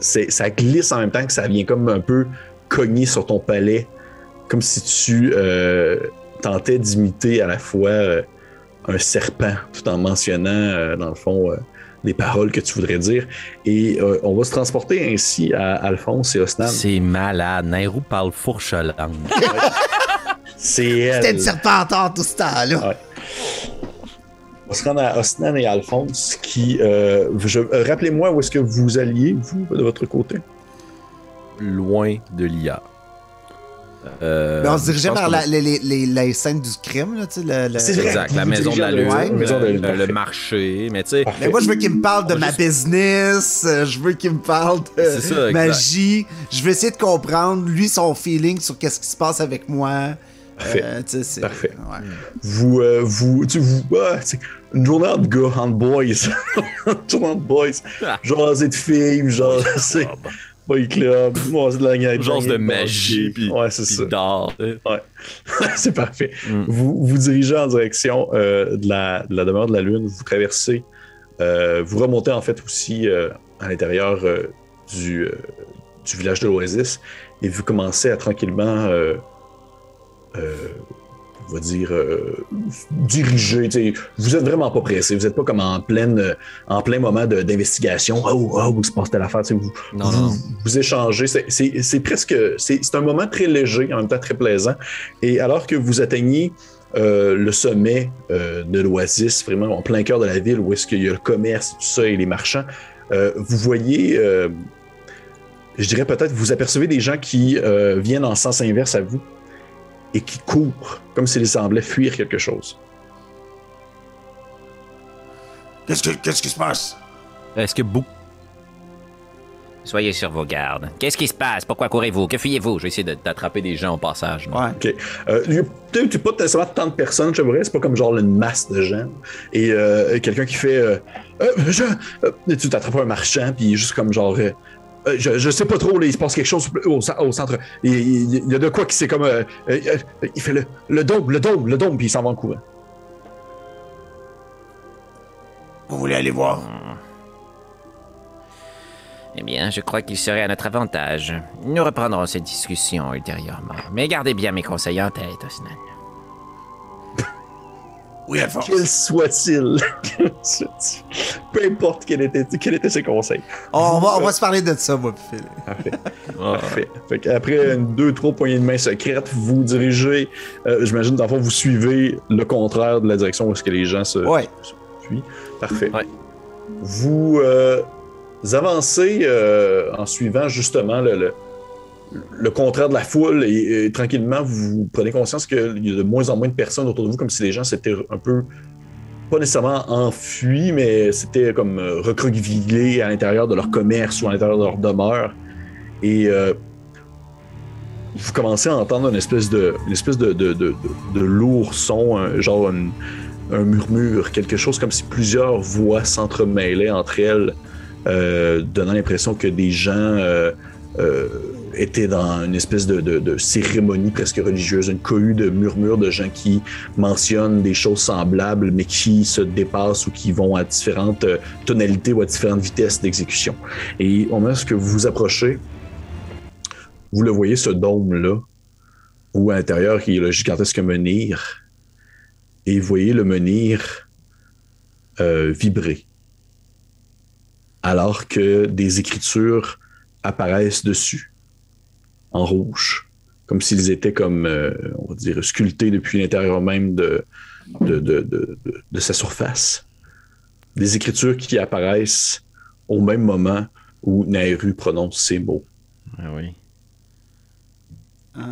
C'est, ça glisse en même temps que ça vient comme un peu cogner sur ton palais, comme si tu euh, tentais d'imiter à la fois euh, un serpent, tout en mentionnant, euh, dans le fond, les paroles que tu voudrais dire. Et euh, on va se transporter ainsi à Alphonse et Osnan. C'est malade. Nairou parle fourche-langue. [LAUGHS] C'est elle. C'était une serpentante tout ce temps-là. Ouais. On se rendre à Osnan et Alphonse qui. euh, je- euh, Rappelez-moi où est-ce que vous alliez, vous, de votre côté? Loin de l'IA. Euh, Mais on se dirigeait vers la, les, les, les, les scènes du crime, là, tu sais. Le, le- C'est vrai. Exact, la maison de la lune, Ouais, le, maison de la lune, le- le marché, mais tu sais. Mais moi, je veux qu'il me parle de On ma juste- business, je veux qu'il me parle de ça, magie. Je veux essayer de comprendre, lui, son feeling sur qu'est-ce qui se passe avec moi. Parfait. Euh, Parfait. ouais. Vous, euh, vous, tu, vous, ah, c'est une journée entre gars, entre boys. [LAUGHS] une journée entre boys. Ah. Jaser de filles, genre, c'est. Boy Club, moi, c'est de la gang. Genre de magie, puis Ouais, c'est puis ça. d'or. tu sais. [LAUGHS] c'est parfait. Mm. Vous vous dirigez en direction euh, de, la, de la demeure de la Lune, vous traversez, euh, vous remontez en fait aussi euh, à l'intérieur euh, du, euh, du village de l'Oasis et vous commencez à tranquillement, on va dire, euh, Vous êtes vraiment pas pressé, vous n'êtes pas comme en, pleine, euh, en plein moment d'investigation. Oh, oh, où se passe telle affaire? Vous, Non, vous, non. vous échangez. C'est- presque. C'est un moment très léger, en même temps très plaisant. Et alors que vous atteignez euh, le sommet euh, de l'Oasis, vraiment en plein cœur de la ville, où est-ce qu'il y a le commerce, tout ça, et les marchands, euh, vous voyez, euh, je dirais peut-être, vous apercevez des gens qui euh, viennent en sens inverse à vous et qui courent, comme s'ils semblaient fuir quelque chose. Qu'est-ce que- qu'est-ce qui se passe? Est-ce que beaucoup. Soyez sur vos gardes. Qu'est-ce qui se passe? Pourquoi courez-vous? Que fuyez-vous? Je vais essayer de- d'attraper des gens au passage. moi. Ouais. Euh, il y a peut-être pas nécessairement tant de personnes, je dirais, c'est pas comme genre une masse de gens. Et euh, quelqu'un qui fait euh, Euh, je, euh, Tu t'attrapes un marchand, puis juste comme genre. Euh, je, je sais pas trop, là, il se passe quelque chose au, cen- au centre. Il, il- il y a de quoi qui c'est comme. euh, euh, euh, il fait le, le dôme, le dôme, le dôme, puis il s'en va en courant. Vous voulez aller voir? Eh bien, je crois qu'il serait à notre avantage. Nous reprendrons cette discussion ultérieurement. Mais gardez bien mes conseils en tête, Osnan. Oui, Alphonse. Quel soit-il. Peu importe quel était, quel était ses conseils. On va, on va se parler de ça, moi, puis. Parfait. [LAUGHS] Ah. Parfait. Fait une, deux, trois poignées de main secrètes, vous dirigez, euh, j'imagine, dans le fond, vous suivez le contraire de la direction où est-ce que les gens se Ouais. suivent. Parfait. Ouais. Vous euh, avancez euh, en suivant justement le, le, le contraire de la foule et, tranquillement, vous prenez conscience qu'il y a de moins en moins de personnes autour de vous, comme si les gens s'étaient un peu pas nécessairement enfuis, mais c'était comme euh, recroquevillés à l'intérieur de leur commerce ou à l'intérieur de leur demeure. Et euh, vous commencez à entendre une espèce de, une espèce de, de, de, de- lourd son, un- genre un, murmure, quelque chose comme si plusieurs voix s'entremêlaient entre elles, euh, donnant l'impression que des gens étaient dans une espèce de cérémonie presque religieuse, une cohue de murmures de gens qui mentionnent des choses semblables, mais qui se dépassent ou qui vont à différentes euh, tonalités ou à différentes vitesses d'exécution. Et au moment où vous vous approchez, vous le voyez, ce dôme-là, où à l'intérieur, il y a le gigantesque menhir, et vous voyez le menhir euh, vibrer, alors que des écritures apparaissent dessus, en rouge, comme s'ils étaient comme, euh, on va dire, sculptés depuis l'intérieur même de, de, de, de- de- de sa surface. Des écritures qui apparaissent au même moment où Nairu prononce ces mots. Ah oui.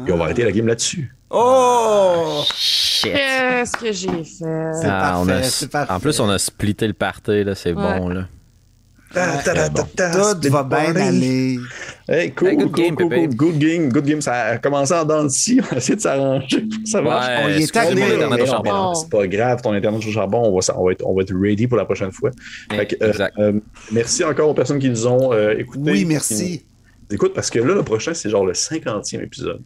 Et on va arrêter la game là-dessus. Oh! Shit! Qu'est-ce que j'ai fait? C'est Ah, on a- parfait. En plus, on a splitté le party, là, c'est Ouais. bon. Là. Tout split va bien aller. Hey, cool, Hey, good cool, game, cool, Pépé. cool. Good game, good game. Ça a commencé en dents de scie. On a essayé de s'arranger. Ça marche. on y est allé. C'est pas grave, ton internet au charbon, on va, on va, être, on va être ready pour la prochaine fois. Fait que, euh, Exact. euh, merci encore aux personnes qui nous ont euh, écoutés. Oui, merci. nous écoutent, parce que là, le prochain, c'est genre le 50e épisode.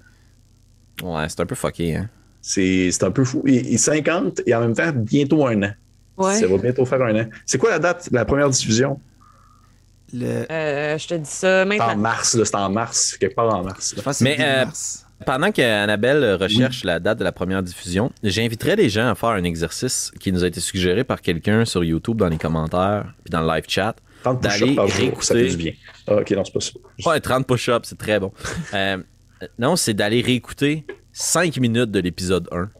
Ouais, c'est un peu fucké. Hein. C'est c'est un peu fou. Et, et 50, et en même temps, bientôt un an. Ouais. Ça va bientôt faire un an. C'est quoi la date de la première diffusion? Le... Euh, je te dis ça C'est en maintenant. mars, là, c'est en mars, quelque part en mars. Je pense que c'est Mais, euh, mars. Pendant qu'Annabelle recherche la date de la première diffusion, j'inviterais les gens à faire un exercice qui nous a été suggéré par quelqu'un sur YouTube dans les commentaires puis dans le live chat. 30 push-ups d'aller par jour, ça fait réécouter. du bien. Ah, ok, non, c'est pas ça. Ouais, 30 push-ups, c'est très bon. [LAUGHS] Euh, non, c'est d'aller réécouter 5 minutes de l'épisode 1.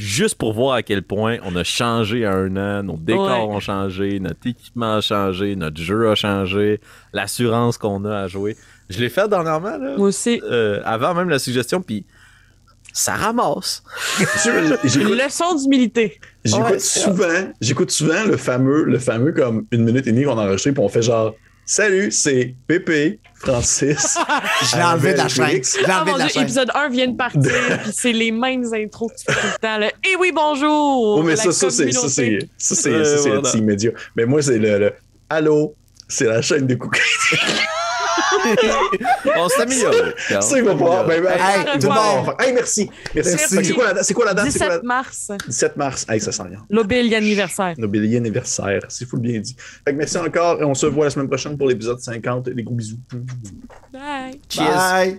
Juste pour voir à quel point on a changé à un an, nos décors Ouais. ont changé, notre équipement a changé, notre jeu a changé, l'assurance qu'on a à jouer. Je l'ai fait dernièrement, là, Moi aussi. euh, avant même la suggestion, puis ça ramasse. [LAUGHS] Leçon d'humilité. J'écoute Ouais, souvent, j'écoute souvent le fameux, le fameux comme une minute et demie qu'on a enregistré, puis on fait genre Salut, c'est Pépé, Francis. [LAUGHS] Je l'ai enlevé de la chaîne. Je l'ai Ah enlevé mon de la dieu, chaîne. épisode 1 vient de partir, [LAUGHS] puis c'est les mêmes intros que tu fais tout le temps. Là. Et oui, bonjour! Oh, mais ça, ça, c'est, ça, c'est, ça, c'est, Euh, ça, c'est voilà. le team média. Mais moi, c'est le, le Allô, c'est la chaîne de cookies. [LAUGHS] on s'améliore. [LAUGHS] C'est va ben, ben, tout le monde. Hey, merci. C'est quoi la date? C'est quoi la date? 17 mars. 17 mars. Hey, ça sent bien. L'obélie anniversaire. L'obélie anniversaire. C'est fou le bien dit. Merci encore et on se voit la semaine prochaine pour l'épisode 50. Des gros bisous. Bye. Cheers. Bye.